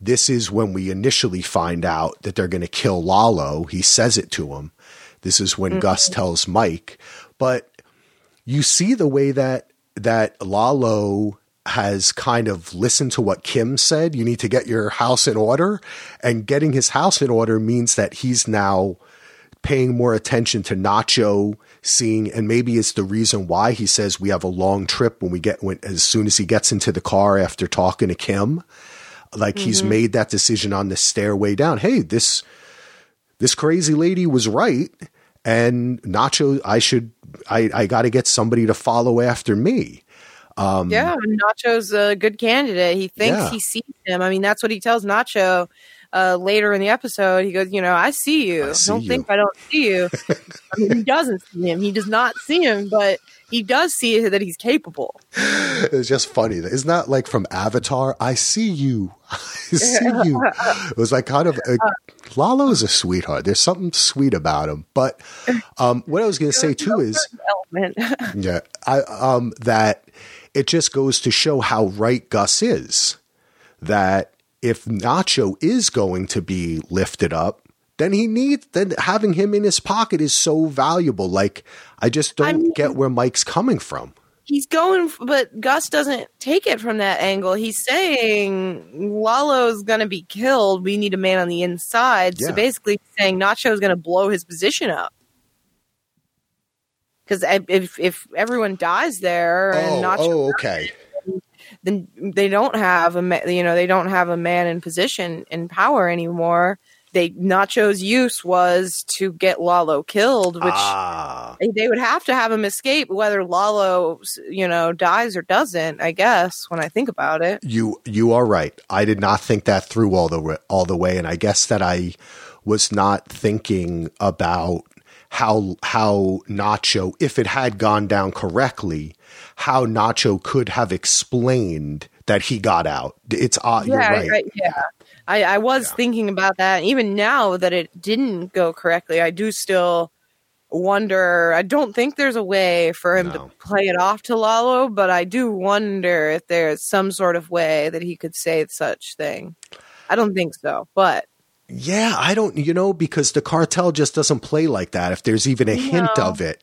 this is when we initially find out that they're going to kill Lalo. He says it to him. This is when Gus tells Mike, but you see the way that that Lalo has kind of listened to what Kim said. You need to get your house in order, and getting his house in order means that he's now paying more attention to Nacho seeing, and maybe it's the reason why he says we have a long trip when we get when as soon as he gets into the car after talking to Kim, like he's mm-hmm. made that decision on the stairway down. Hey, this this crazy lady was right, and Nacho, I should, I, I got to get somebody to follow after me. Um, yeah, Nacho's a good candidate. He thinks Yeah. he sees him. I mean, that's what he tells Nacho uh, later in the episode. He goes, "You know, I see you. I see don't you." think I don't see you." I mean, he doesn't see him. He does not see him, but he does see that he's capable. It's just funny. It's not like from Avatar? I see you. I see you. It was like kind of a, Lalo's a sweetheart. There's something sweet about him. But um, what I was going to say too is, yeah, I um that it just goes to show how right Gus is. That if Nacho is going to be lifted up, then he needs then having him in his pocket is so valuable. Like I just don't mean- get where Mike's coming from. he's going, but Gus doesn't take it from that angle. He's saying Lalo's going to be killed. We need a man on the inside. Yeah. So basically, saying Nacho's going to blow his position up. Because if if everyone dies there and oh, Nacho, oh, okay. Then they don't have a ma- you know they don't have a man in position in power anymore. They Nacho's use was to get Lalo killed, which ah, they would have to have him escape whether Lalo you know dies or doesn't i guess when i think about it you you are right. I did not think that through all the all the way, and I guess that I was not thinking about how how Nacho, if it had gone down correctly, how Nacho could have explained that he got out. It's uh, you're yeah right. I, yeah i, I was thinking about that even now that it didn't go correctly i do still wonder i don't think there's a way for him No. to play it off to lalo but i do wonder if there's some sort of way that he could say such thing i don't think so but Yeah, I don't, you know, because the cartel just doesn't play like that. If there's even a hint of it,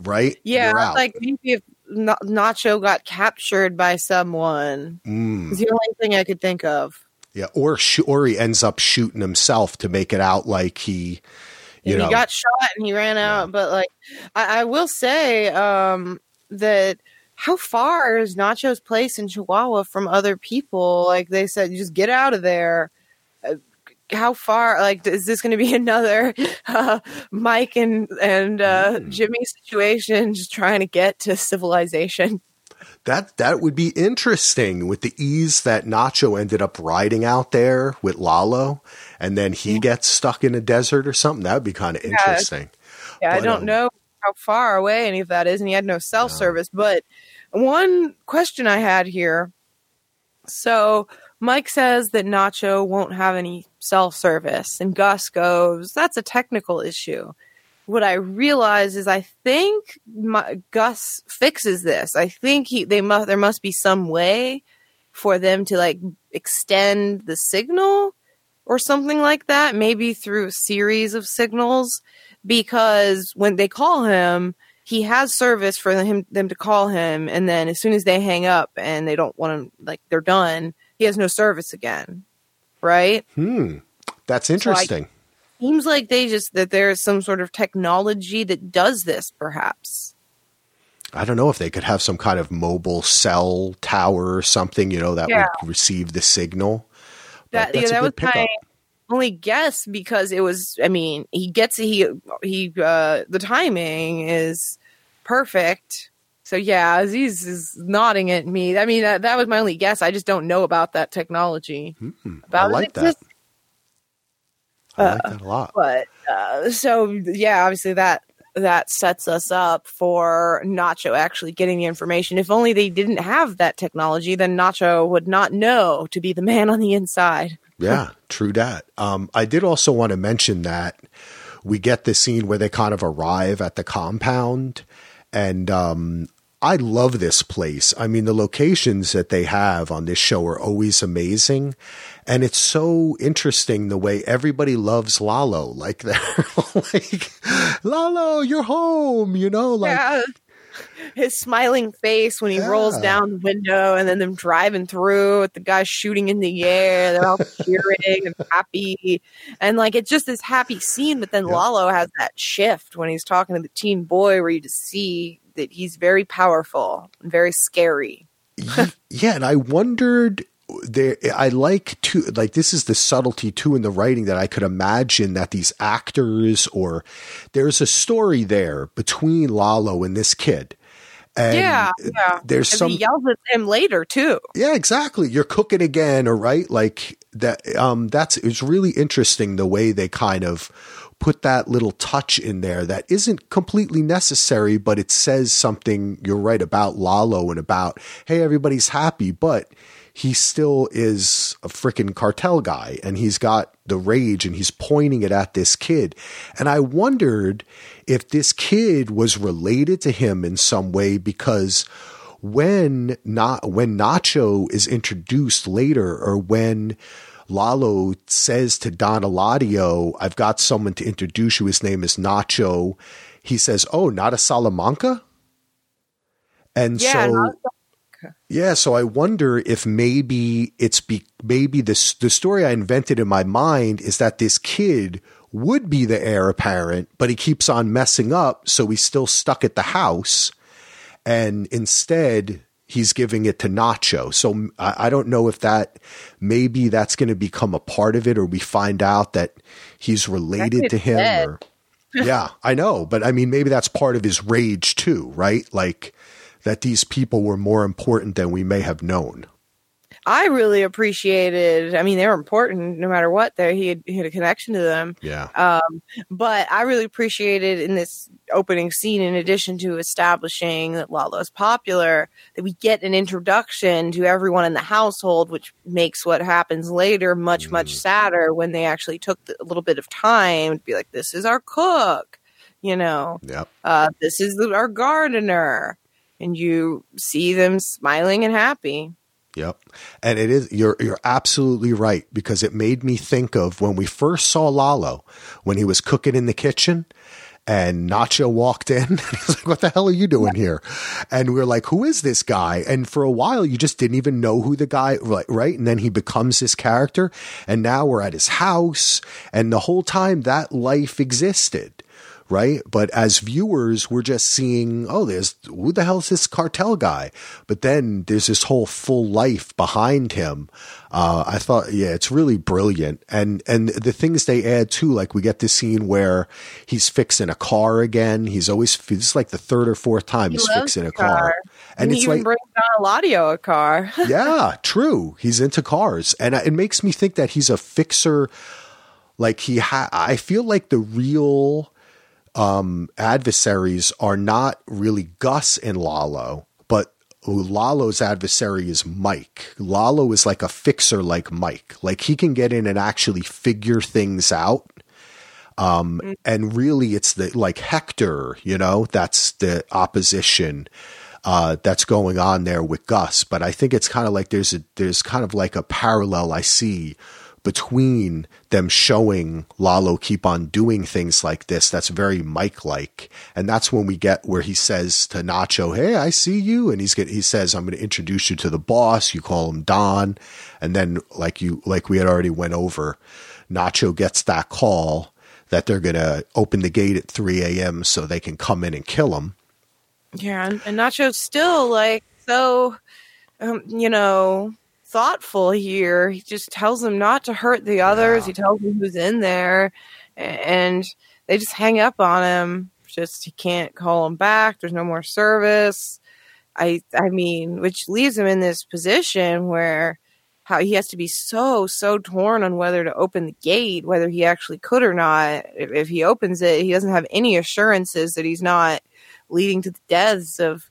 right? yeah like maybe if nacho got captured by someone Mm. It's the only thing I could think of. yeah, or sh- or he ends up shooting himself to make it out like he, you And know, he got shot and he ran out. But like, I, I will say um, that how far is Nacho's place in Chihuahua from other people? Like they said, just get out of there. How far? Like, is this going to be another uh, Mike and and uh, Hmm. Jimmy situation, just trying to get to civilization? That that would be interesting with the ease that Nacho ended up riding out there with Lalo, and then he gets stuck in a desert or something. That would be kind of interesting. Yeah, I But, don't um, know how far away any of that is, and he had no cell service. But one question I had here so Mike says that Nacho won't have any cell service, and Gus goes, That's a technical issue. What I realize is I think my, Gus fixes this. I think he they must there must be some way for them to like extend the signal or something like that, maybe through a series of signals because when they call him, he has service for him them to call him, and then as soon as they hang up and they don't want him, like they're done, he has no service again. Right? Hmm, that's interesting. Seems like they just that there's some sort of technology that does this, perhaps. I don't know if they could have some kind of mobile cell tower or something, you know, that Yeah. would receive the signal. That yeah, that was pickup. my only guess because it was. I mean, he gets he he uh, the timing is perfect. So yeah, Aziz is nodding at me. I mean, that, that was my only guess. I just don't know about that technology. Hmm, I About it like that. exist- I like that a lot. But uh, so yeah, obviously that that sets us up for Nacho actually getting the information. If only they didn't have that technology, then Nacho would not know to be the man on the inside. Yeah, true that. Um, I did also want to mention that we get the scene where they kind of arrive at the compound, and um, I love this place. I mean, the locations that they have on this show are always amazing, and it's so interesting the way everybody loves Lalo. Like they're like, Lalo, you're home. You know, like yeah. His smiling face when he rolls down the window, and then them driving through with the guy shooting in the air. They're all cheering and happy, and like it's just this happy scene. But then Yeah. Lalo has that shift when he's talking to the teen boy, where you just see that he's very powerful and very scary. Yeah, and I wondered there I like to like this is the subtlety too in the writing that I could imagine that these actors or there's a story there between Lalo and this kid. And yeah, yeah. there's some he yells at him later too. yeah, exactly. You're cooking again, or right? Like that. Um, that's it's really interesting the way they kind of put that little touch in there that isn't completely necessary, but it says something. You're right about Lalo and about hey, everybody's happy, but he still is a freaking cartel guy, and he's got the rage, and he's pointing it at this kid. And I wondered if this kid was related to him in some way because when not when Nacho is introduced later or when Lalo says to Don Eladio, I've got someone to introduce you. His name is Nacho. He says, Oh, not a Salamanca? And Yeah, so yeah, so I wonder if maybe it's be maybe this the story I invented in my mind is that this kid would be the heir apparent, but he keeps on messing up, so he's still stuck at the house, and instead he's giving it to Nacho. So I, I don't know if that maybe that's going to become a part of it, or we find out that he's related to him. Or, yeah, I know, but I mean maybe that's part of his rage too, right? Like that these people were more important than we may have known. I really appreciated. I mean, they were important no matter what. There, he had, he had a connection to them. Yeah. Um, but I really appreciated in this opening scene, in addition to establishing that Lalo's popular, that we get an introduction to everyone in the household, which makes what happens later much, much sadder when they actually took the, a little bit of time to be like, this is our cook, you know, Yep. uh, this is the, our gardener. And you see them smiling and happy. Yep. And it is you're you're absolutely right because it made me think of when we first saw Lalo when he was cooking in the kitchen and Nacho walked in. He's like, "What the hell are you doing here?" And we are like, "Who is this guy?" And for a while, you just didn't even know who the guy, right? Right? And then he becomes this character, and now we're at his house, and the whole time that life existed. Right. But as viewers, we're just seeing, oh, there's who the hell is this cartel guy? But then there's this whole full life behind him. Uh, I thought, yeah, it's really brilliant. And, and the things they add too, like we get this scene where he's fixing a car again. He's always, this is like the third or fourth time he's fixing a car. And, And he it's even like, brings Don Eladio a car. yeah, true. He's into cars, and it makes me think that he's a fixer. Like he, ha- I feel like the real um, adversaries are not really Gus and Lalo, but Lalo's adversary is Mike. Lalo is like a fixer, like Mike. Like he can get in and actually figure things out. Um, and really it's the, like Hector, you know, that's the opposition, uh, that's going on there with Gus. But I think it's kind of like there's a, there's kind of like a parallel I see between them showing Lalo keep on doing things like this that's very Mike like. And that's when we get where he says to Nacho, Hey, I see you. And he's get, he says, I'm going to introduce you to the boss. You call him Don. And then like you, like we had already went over, Nacho gets that call that they're going to open the gate at 3 a.m. so they can come in and kill him. Yeah, and, and Nacho's still like so, um, you know, thoughtful here. He just tells them not to hurt the others. Yeah. He tells them who's in there, and they just hang up on him. Just he can't call them back. There's no more service. I I mean, which leaves him in this position where how he has to be so so torn on whether to open the gate, whether he actually could or not. If, if he opens it, he doesn't have any assurances that he's not leading to the deaths of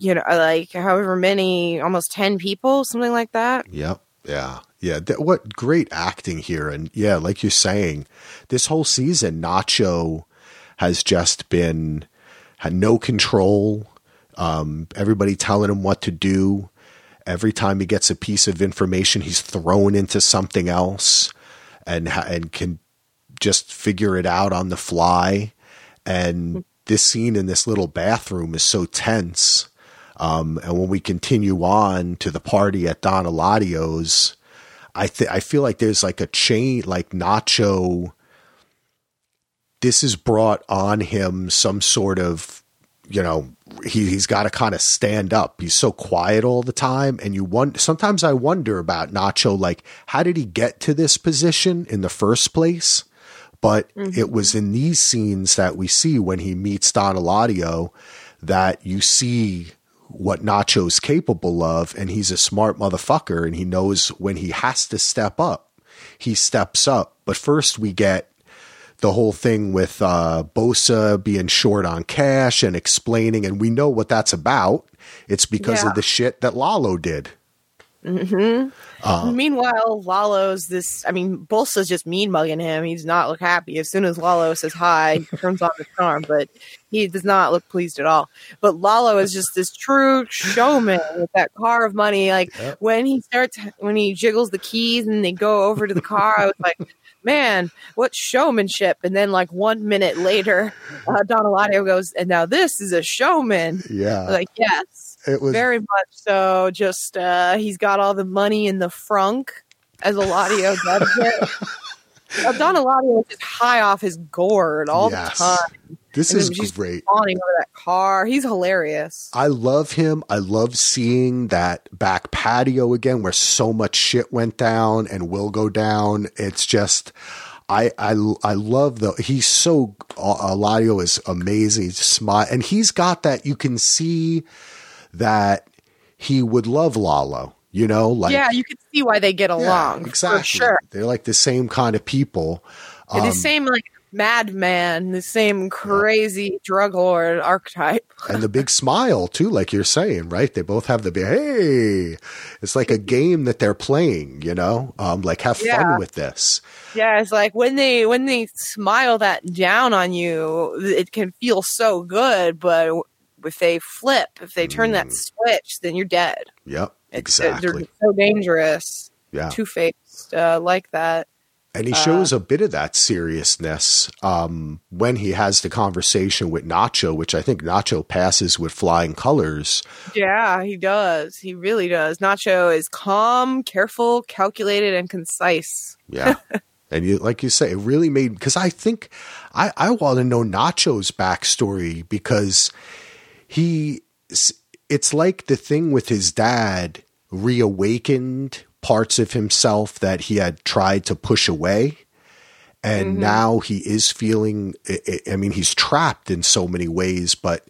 you know like however many almost 10 people something like that Yep. Yeah. Yeah. Th- what great acting here. And yeah, like you're saying, this whole season, Nacho has just been had no control. Um, everybody telling him what to do. Every time he gets a piece of information, he's thrown into something else and and can just figure it out on the fly. And this scene in this little bathroom is so tense. Um, and when we continue on to the party at Don Eladio's, I th- I feel like there's like a chain, like Nacho. This has brought on him some sort of, you know, he he's got to kind of stand up. He's so quiet all the time, and you wonder. Sometimes I wonder about Nacho, like how did he get to this position in the first place? But it was in these scenes that we see when he meets Don Eladio that you see what Nacho's capable of, and he's a smart motherfucker, and he knows when he has to step up, he steps up. But first, we get the whole thing with uh, Bolsa being short on cash and explaining, and we know what that's about. It's because Yeah. of the shit that Lalo did. Hmm. Uh, meanwhile lalo's this i mean bolsa's just mean mugging him he's not look happy as soon as lalo says hi he turns on the charm but he does not look pleased at all but lalo is just this true showman with that car of money like Yep. when he starts when he jiggles the keys and they go over to the car i was like man what showmanship and then like one minute later uh, don Eladio goes and now this is a showman Yeah, like yes it was very much so. Just uh, he's got all the money in the frunk, as Eladio does it. Don Eladio is just high off his gourd all Yes. the time, This and is great. fawning over that car. He's hilarious. I love him. I love seeing that back patio again where so much shit went down and will go down. It's just, I, I, I love the, he's so, uh, Eladio is amazing. He's smile. And he's got that, you can see that he would love Lalo, you know, like, yeah, you can see why they get yeah, along exactly. for sure. They're like the same kind of people. Um, the same like madman, the same crazy drug lord archetype. and the big smile too, like you're saying, right? They both have the big, hey, it's like a game that they're playing, you know, um, like have Yeah. fun with this. Yeah, it's like when they when they smile that down on you, it can feel so good, but if they flip, if they turn that switch, then you're dead. Yep, It's, Mm. exactly. They're so dangerous, Yeah. two faced, uh, like that. And he shows a bit of that seriousness um, when he has the conversation with Nacho, which I think Nacho passes with flying colors. Yeah, he does. He really does. Nacho is calm, careful, calculated, and concise. Yeah. and you, like you say, it really made, because I think I, I want to know Nacho's backstory because he, it's like the thing with his dad reawakened parts of himself that he had tried to push away. And mm-hmm. now he is feeling, I mean, he's trapped in so many ways, but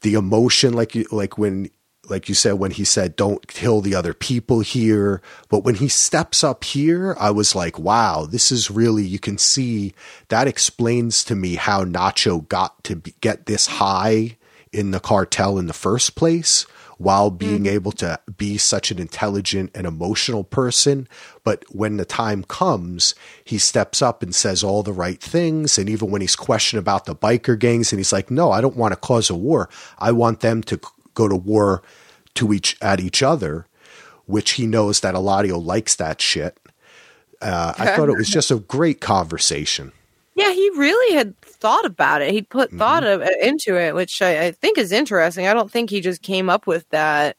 the emotion, like you, like when, like you said, when he said, don't kill the other people here. But when he steps up here, I was like, wow, this is really, you can see that explains to me how Nacho got to be, get this high in the cartel in the first place while being able to be such an intelligent and emotional person. But when the time comes, he steps up and says all the right things. And even when he's questioned about the biker gangs, and he's like, no, I don't want to cause a war. I want them to go to war to each at each other, which he knows that Eladio likes that shit. Uh, I thought it was just a great conversation. Yeah, he really had thought about it. He put Mm-hmm. thought of, into it, which I, I think is interesting. I don't think he just came up with that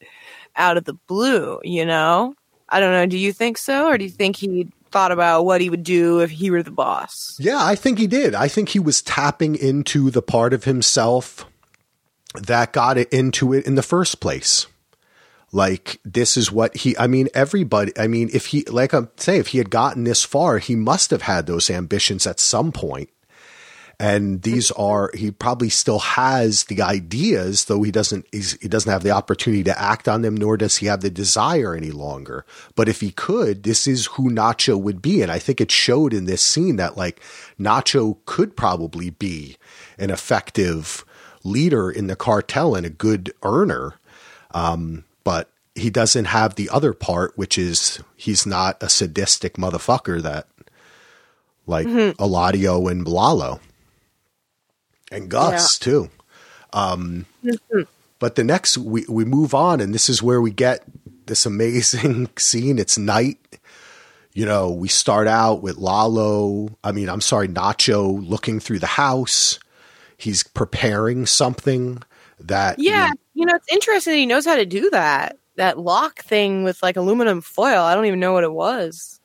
out of the blue. You know, I don't know. Do you think so, or do you think he thought about what he would do if he were the boss? Yeah, I think he did. I think he was tapping into the part of himself that got it into it in the first place. Like this is what he i mean everybody i mean if he like i'm saying if he had gotten this far he must have had those ambitions at some point. and these are he probably still has the ideas though he doesn't he doesn't have the opportunity to act on them nor does he have the desire any longer. But if he could this is who nacho would be. And i think it showed in this scene that like nacho could probably be an effective leader in the cartel and a good earner. Um, but he doesn't have the other part which is he's not a sadistic motherfucker that like mm-hmm. Eladio and Lalo and Gus yeah. too. Um, mm-hmm. But the next we we move on, and this is where we get this amazing scene. It's night. You know, we start out with Lalo. I mean, I'm sorry, Nacho looking through the house. He's preparing something that. Yeah, you, you know, it's interesting. he knows how to do that. That lock thing with like aluminum foil. I don't even know what it was.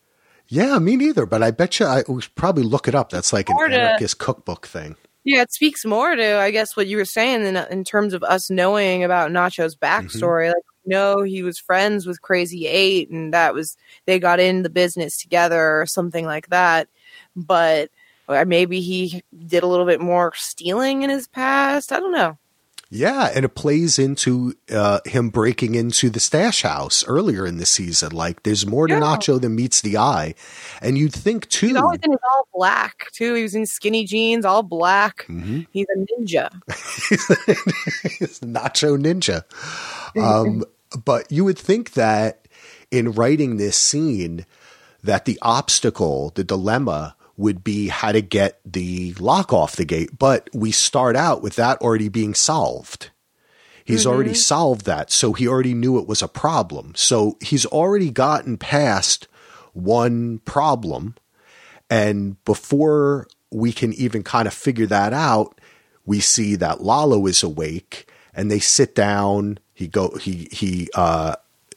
Yeah, me neither. But I bet you I would probably look it up. That's like an anarchist cookbook thing. Yeah, it speaks more to I guess what you were saying in, in terms of us knowing about Nacho's mm-hmm. backstory. Mm-hmm. Like, know he was friends with Crazy Eight, and that was they got in the business together or something like that. But maybe he did a little bit more stealing in his past. I don't know. Yeah, and it plays into uh, him breaking into the stash house earlier in the season. Like, there's more to. Nacho than meets the eye, and you'd think too. He's always in his all black too. He was in skinny jeans, all black. Mm-hmm. He's a ninja. He's Nacho ninja. Um, but you would think that in writing this scene, that the obstacle, the dilemma, would be how to get the lock off the gate. But we start out with that already being solved. He's mm-hmm. already solved that. So he already knew it was a problem. So he's already gotten past one problem. And before we can even kind of figure that out, we see that Lalo is awake and they sit down. He go, he, he, uh,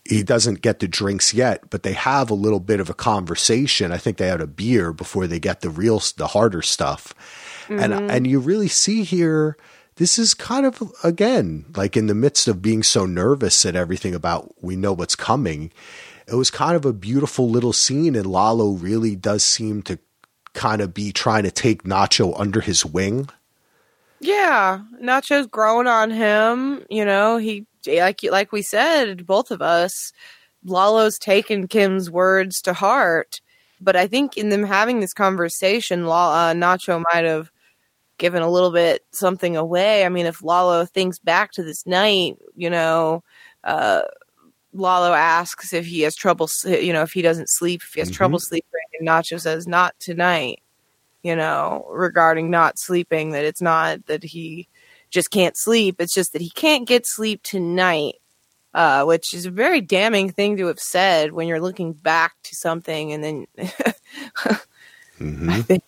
he doesn't get the drinks yet, but they have a little bit of a conversation. I think they had a beer before they get the real, the harder stuff. Mm-hmm. And, and you really see here, this is kind of, again, like in the midst of being so nervous at everything about we know what's coming. It was kind of a beautiful little scene, and Lalo really does seem to kind of be trying to take Nacho under his wing. Yeah, Nacho's growing on him. You know, he like like we said, both of us, Lalo's taken Kim's words to heart. But I think in them having this conversation, uh, Nacho might have given a little bit something away. I mean, if Lalo thinks back to this night, you know, uh, Lalo asks if he has trouble, you know, if he doesn't sleep, if he has mm-hmm. trouble sleeping, and Nacho says, "Not tonight." You know, regarding not sleeping, that it's not that he just can't sleep. It's just that he can't get sleep tonight, uh, which is a very damning thing to have said when you're looking back to something and then mm-hmm. I think.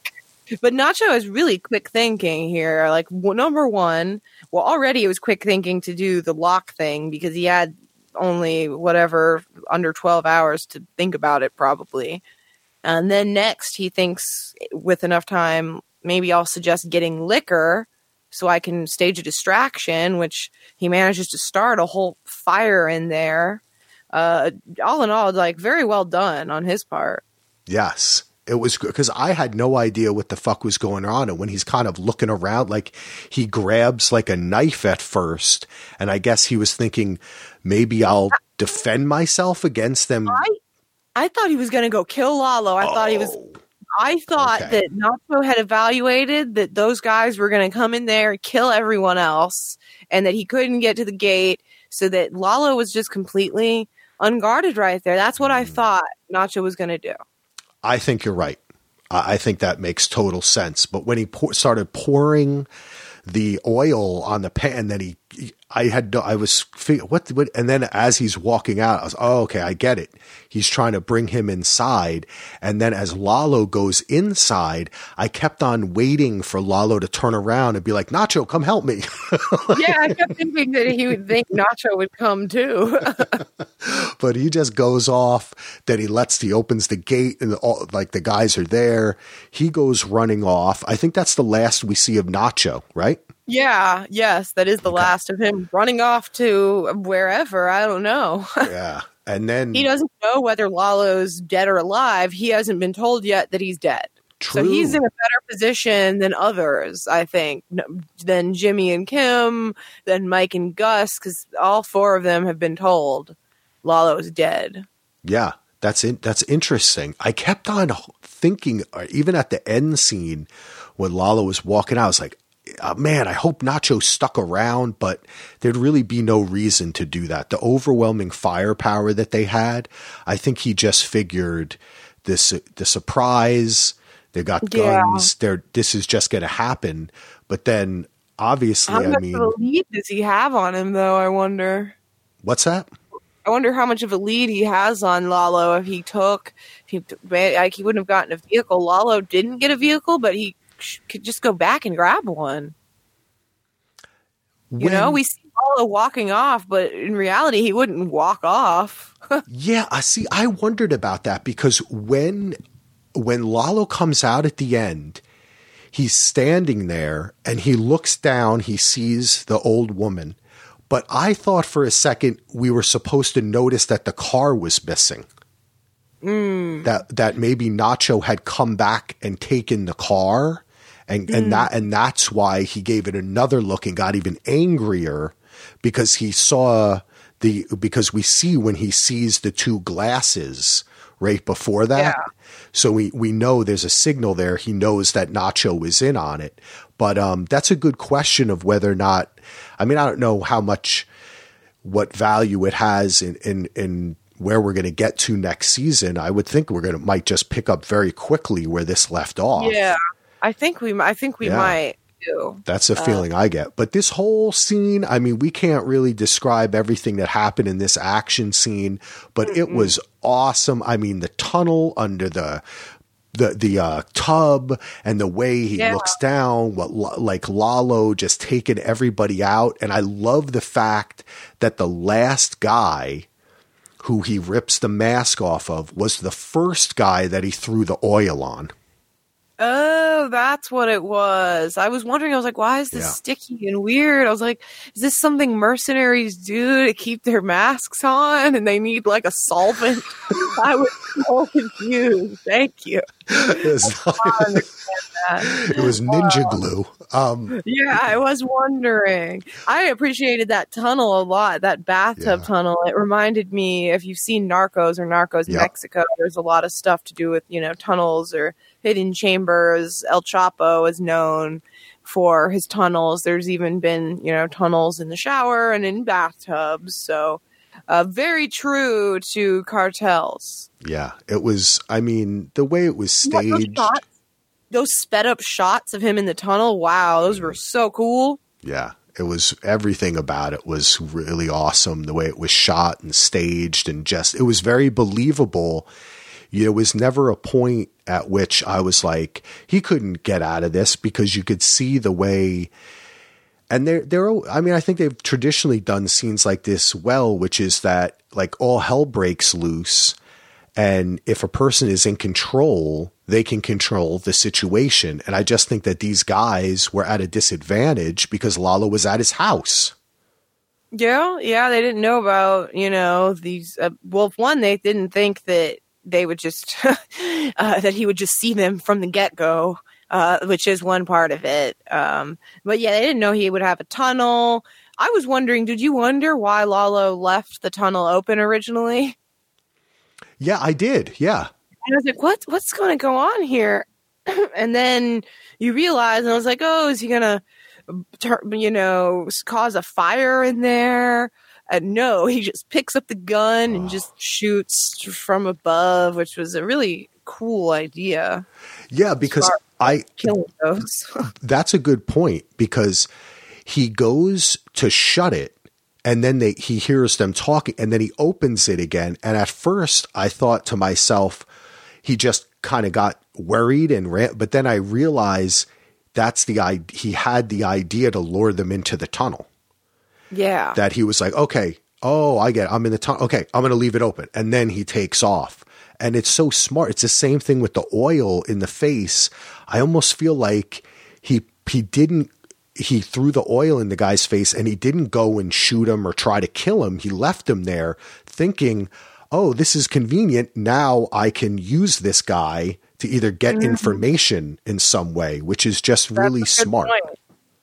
But Nacho is really quick thinking here. Like w- number one, well, already it was quick thinking to do the lock thing because he had only whatever under 12 hours to think about it probably. And then next he thinks with enough time, maybe I'll suggest getting liquor so I can stage a distraction, which he manages to start a whole fire in there. Uh, all in all, like very well done on his part. Yes. It was because I had no idea what the fuck was going on. And when he's kind of looking around, like he grabs like a knife at first. And I guess he was thinking, maybe I'll defend myself against them. I, I thought he was going to go kill Lalo. I oh. thought he was oh. I thought okay. that Nacho had evaluated that those guys were going to come in there and kill everyone else, and that he couldn't get to the gate, so that Lalo was just completely unguarded right there. That's what I hmm. thought Nacho was going to do. I think you're right. I think that makes total sense. But when he pour, started pouring the oil on the pan, then he I had no, I was what, what and then as he's walking out, I was oh okay I get it. He's trying to bring him inside, and then as Lalo goes inside, I kept on waiting for Lalo to turn around and be like Nacho, come help me. yeah, I kept thinking that he would think Nacho would come too. but he just goes off. Then he lets, he opens the gate and all, like the guys are there. He goes running off. I think that's the last we see of Nacho, right? Yeah, yes, that is the Okay. last of him running off to wherever. I don't know. yeah. And then he doesn't know whether Lalo's dead or alive. He hasn't been told yet that he's dead. true. So he's in a better position than others, I think, than Jimmy and Kim, than Mike and Gus, because all four of them have been told Lalo's dead. Yeah, that's in, that's interesting. I kept on thinking, uh, even at the end scene when Lalo was walking out, I was like, uh, man, I hope Nacho stuck around, but there'd really be no reason to do that. The overwhelming firepower that they had, I think he just figured this the surprise. They got Yeah. guns. They're this is just going to happen. But then, obviously, How I much mean, lead does he have on him, though? I wonder. what's that? I wonder how much of a lead he has on Lalo if he took. If he like he wouldn't have gotten a vehicle. Lalo didn't get a vehicle, but he could just go back and grab one. You know, we see Lalo walking off, but in reality, he wouldn't walk off. Yeah, I see. I wondered about that because when when Lalo comes out at the end, he's standing there and he looks down. He sees the old woman, but I thought for a second we were supposed to notice that the car was missing. Hmm. That that maybe Nacho had come back and taken the car, and and that and that's why he gave it another look and got even angrier because he saw the because we see when he sees the two glasses right before that. Yeah. So we we know there's a signal there. He knows that Nacho is in on it. But um, that's a good question of whether or not. I mean, I don't know how much what value it has in in in where we're going to get to next season. I would think we're going to might just pick up very quickly where this left off. Yeah, I think we. I think we Yeah. might do. That's a feeling I get. But this whole scene, I mean, we can't really describe everything that happened in this action scene, but it was awesome. I mean, the tunnel under the the the uh, tub and the way he Yeah. looks down, what like Lalo just taking everybody out, and I love the fact that the last guy who he rips the mask off of was the first guy that he threw the oil on. Oh, that's what it was. I was wondering. I was like, why is this Yeah. sticky and weird? I was like, is this something mercenaries do to keep their masks on, and they need like a solvent? I was so confused. Thank you. It was, I understand it was ninja glue. Um, Yeah, I was wondering. I appreciated that tunnel a lot, that bathtub Yeah. tunnel. It reminded me if you've seen Narcos or Narcos Yep. Mexico, there's a lot of stuff to do with, you know, tunnels or hidden chambers. El Chapo is known for his tunnels. There's even been, you know, tunnels in the shower and in bathtubs. So, uh, very true to cartels. Yeah, it was. I mean, the way it was those staged. shots- those sped up shots of him in the tunnel, wow, those were so cool. Yeah, it was everything about it was really awesome. The way it was shot and staged, and just it was very believable. There was never a point at which I was like, he couldn't get out of this because you could see the way. And they're, they're, I mean, I think they've traditionally done scenes like this well, which is that like all hell breaks loose. And if a person is in control, they can control the situation. And I just think that these guys were at a disadvantage because Lalo was at his house. Yeah, yeah, they didn't know about you know these. Uh, well, one, they didn't think that they would just uh, that he would just see them from the get go, uh, which is one part of it. Um, but yeah, they didn't know he would have a tunnel. I was wondering, did you wonder why Lalo left the tunnel open originally? Yeah, I did. Yeah. And I was like, what? What's going to go on here? and then you realize, and I was like, oh, is he gonna, you know, cause a fire in there? And no, he just picks up the gun and just shoots from above, which was a really cool idea. Yeah, because I, that's a good point because he goes to shut it and then they he hears them talking and then he opens it again. And at first I thought to myself he just kind of got worried and ran but then I realized that's the he had the idea to lure them into the tunnel yeah. that he was like okay oh, I get it. I'm in the tunnel. Okay, I'm going to leave it open. And then he takes off. And it's so smart. It's the same thing with the oil in the face. I almost feel like he he didn't he threw the oil in the guy's face and he didn't go and shoot him or try to kill him. He left him there thinking, "Oh, this is convenient. Now I can use this guy to either get Mm-hmm. information in some way, which is just really That's good smart." point.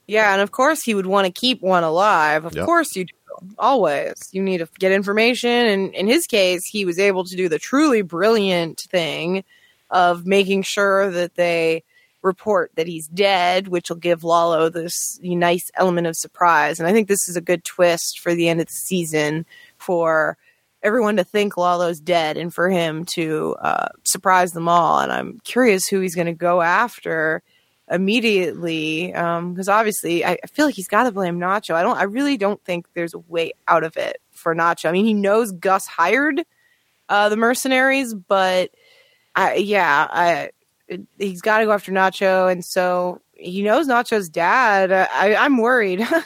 Yeah, and of course he would want to keep one alive. Of Yep. course you do. Always. You need to get information. And in his case, he was able to do the truly brilliant thing of making sure that they report that he's dead, which will give Lalo this nice element of surprise. And I think this is a good twist for the end of the season for everyone to think Lalo's dead and for him to uh, surprise them all. And I'm curious who he's going to go after immediately because obviously I, I feel like he's got to blame Nacho. I don't. I really don't think there's a way out of it for Nacho. I mean, he knows Gus hired uh, the mercenaries, but I, yeah, I, it, he's got to go after Nacho, and so he knows Nacho's dad. I, I'm worried.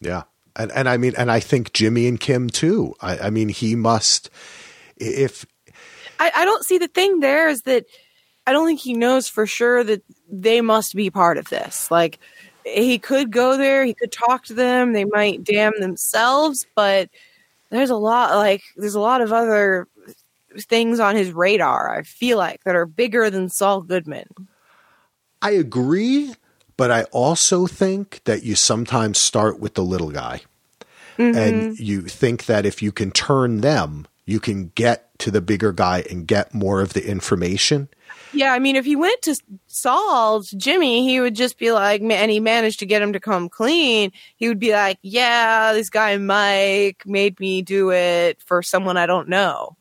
Yeah. And and I mean and I think Jimmy and Kim too. I, I mean he must if I, I don't see the thing there is that I don't think he knows for sure that they must be part of this. Like he could go there, he could talk to them, they might damn themselves, but there's a lot like there's a lot of other things on his radar, I feel like, that are bigger than Saul Goodman. I agree, but I also think that you sometimes start with the little guy. And mm-hmm. you think that if you can turn them, you can get to the bigger guy and get more of the information. Yeah, I mean, if he went to Saul, to Jimmy, he would just be like, and he managed to get him to come clean. He would be like, "Yeah, this guy Mike made me do it for someone I don't know,"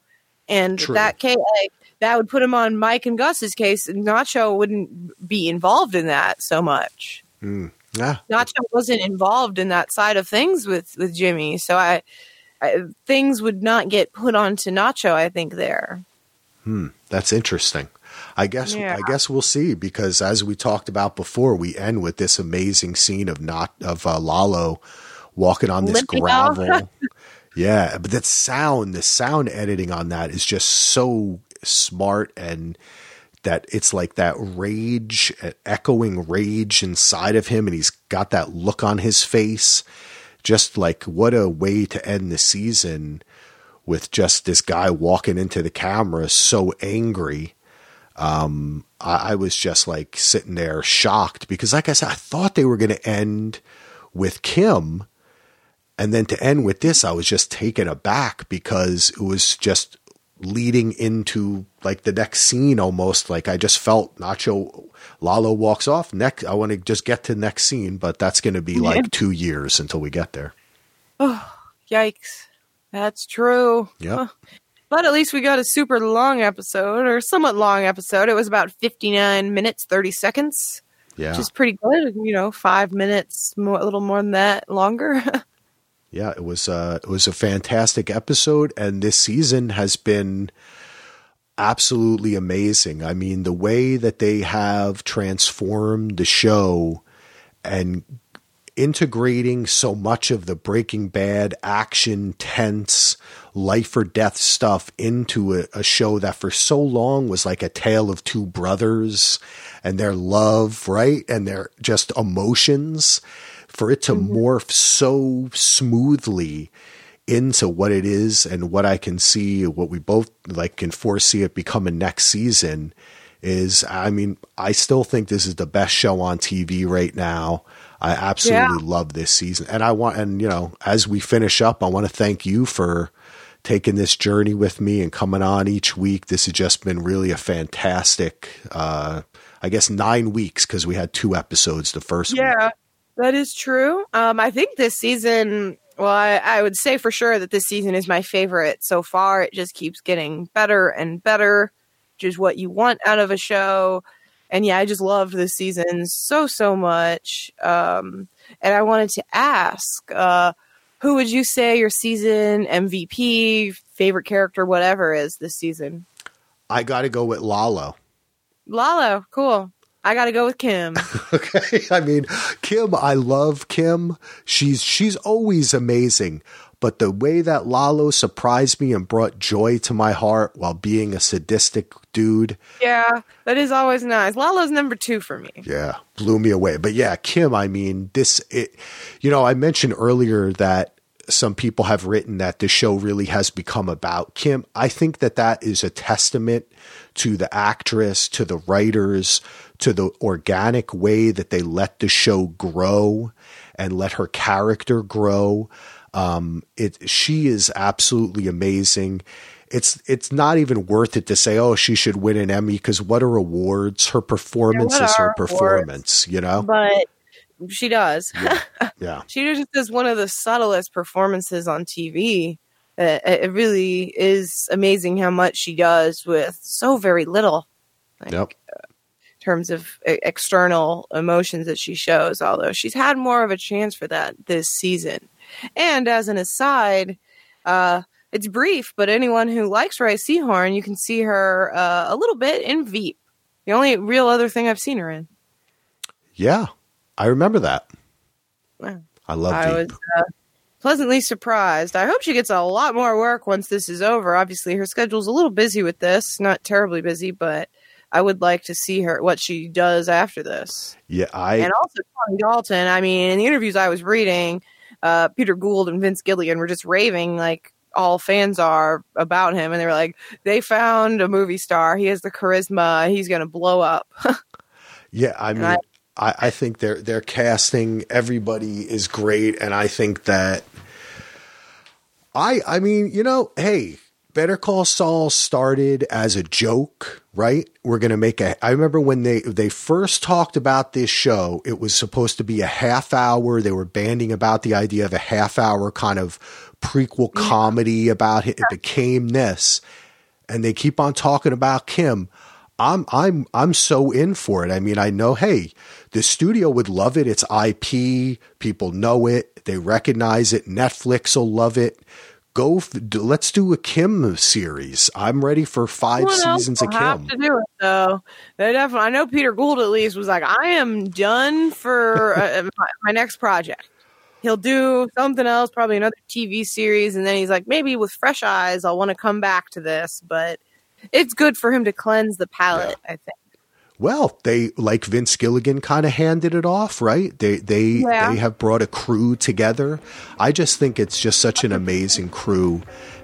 and True. that case, like, that would put him on Mike and Gus's case. and Nacho wouldn't be involved in that so much. Yeah. Nacho wasn't involved in that side of things with with Jimmy, so I, I things would not get put onto Nacho. I think there. Hmm, That's interesting. I guess Yeah. I guess we'll see because as we talked about before, we end with this amazing scene of not of uh, Lalo walking on this Limping gravel. yeah, but that sound, the sound editing on that is just so smart and that it's like that rage, echoing rage inside of him, and he's got that look on his face. Just like what a way to end the season with just this guy walking into the camera so angry. Um, I, I was just like sitting there shocked because, like I said, I thought they were going to end with Kim. And then to end with this, I was just taken aback because it was just leading into like the next scene almost. Like I just felt Nacho Lalo walks off. Next, I want to just get to the next scene, but that's going to be like two years until we get there. Oh, yikes. That's true. Yep. But at least we got a super long episode, or somewhat long episode. It was about 59 minutes, 30 seconds, Yeah. which is pretty good. You know, five minutes, more, a little more than that longer. Yeah, it was uh it was a fantastic episode and this season has been absolutely amazing. I mean, the way that they have transformed the show and integrating so much of the Breaking Bad action, tense, life or death stuff into a, a show that for so long was like a tale of two brothers and their love, right? And their just emotions. For it to mm-hmm. morph so smoothly into what it is and what I can see, what we both like can foresee it becoming next season is, I mean, I still think this is the best show on TV right now. I absolutely love this season. And I want, and you know, as we finish up, I want to thank you for taking this journey with me and coming on each week. This has just been really a fantastic, uh, I guess nine weeks because we had two episodes the first week. yeah, that is true. Um, I think this season, well, I, I would say for sure that this season is my favorite so far. It just keeps getting better and better, which is what you want out of a show. And yeah, I just loved this season so, so much. Um, and I wanted to ask, uh, who would you say your season MVP, favorite character, whatever is this season? I got to go with Lalo. Lalo, cool. I got to go with Kim. Okay. I mean, Kim, I love Kim. She's she's always amazing. But the way that Lalo surprised me and brought joy to my heart while being a sadistic dude, Yeah, that is always nice. Lalo's number two for me. yeah, blew me away. But yeah, Kim, I mean, this, it, you know, I mentioned earlier that some people have written that the show really has become about Kim. I think that that is a testament to the actress, to the writers, to the organic way that they let the show grow and let her character grow. Um, it, she is absolutely amazing. It's it's not even worth it to say, oh, she should win an Emmy because what are awards? Her performance Yeah, is her awards? performance, you know? But she does. Yeah. she just does one of the subtlest performances on TV. Uh, it really is amazing how much she does with so very little. Like, Yep. in terms of external emotions that she shows, although she's had more of a chance for that this season. And as an aside, uh, it's brief, but anyone who likes Rhea Seehorn, you can see her uh, a little bit in Veep. The only real other thing I've seen her in. Yeah. I remember that. Wow. I love I Veep. was uh, pleasantly surprised. I hope she gets a lot more work once this is over. Obviously, her schedule's a little busy with this, not terribly busy, but I would like to see her what she does after this. Yeah, I and also Tony Dalton. I mean, in the interviews I was reading, uh, Peter Gould and Vince Gilligan were just raving like all fans are about him, and they were like, they found a movie star. He has the charisma. He's going to blow up. Yeah, I mean, I- I, I think their their casting, everybody is great, and I think that I I mean, you know, hey, Better Call Saul started as a joke, right? We're gonna make a. I remember when they they first talked about this show, it was supposed to be a half hour. They were banding about the idea of a half hour kind of prequel comedy about it. It became this, and they keep on talking about Kim. I'm I'm I'm so in for it. I mean, I know, hey, the studio would love it. It's IP. People know it. They recognize it. Netflix will love it. Go. Let's do a Kim series. I'm ready for five Someone seasons of will have Kim. to do it though. They definitely. I know Peter Gould at least was like, I am done for uh, my, my next project. He'll do something else, probably another TV series, and then he's like, maybe with fresh eyes, I'll want to come back to this. But it's good for him to cleanse the palate. I think. Well, they like Vince Gilligan kind of handed it off, right? They they Yeah. they have brought a crew together. I just think it's just such an amazing crew.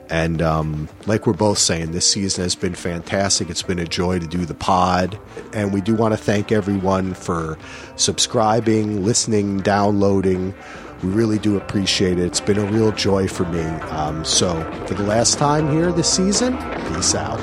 And um, like we're both saying, this season has been fantastic. It's been a joy to do the pod. And we do want to thank everyone for subscribing, listening, downloading. We really do appreciate it. It's been a real joy for me. Um, so, for the last time here this season, peace out.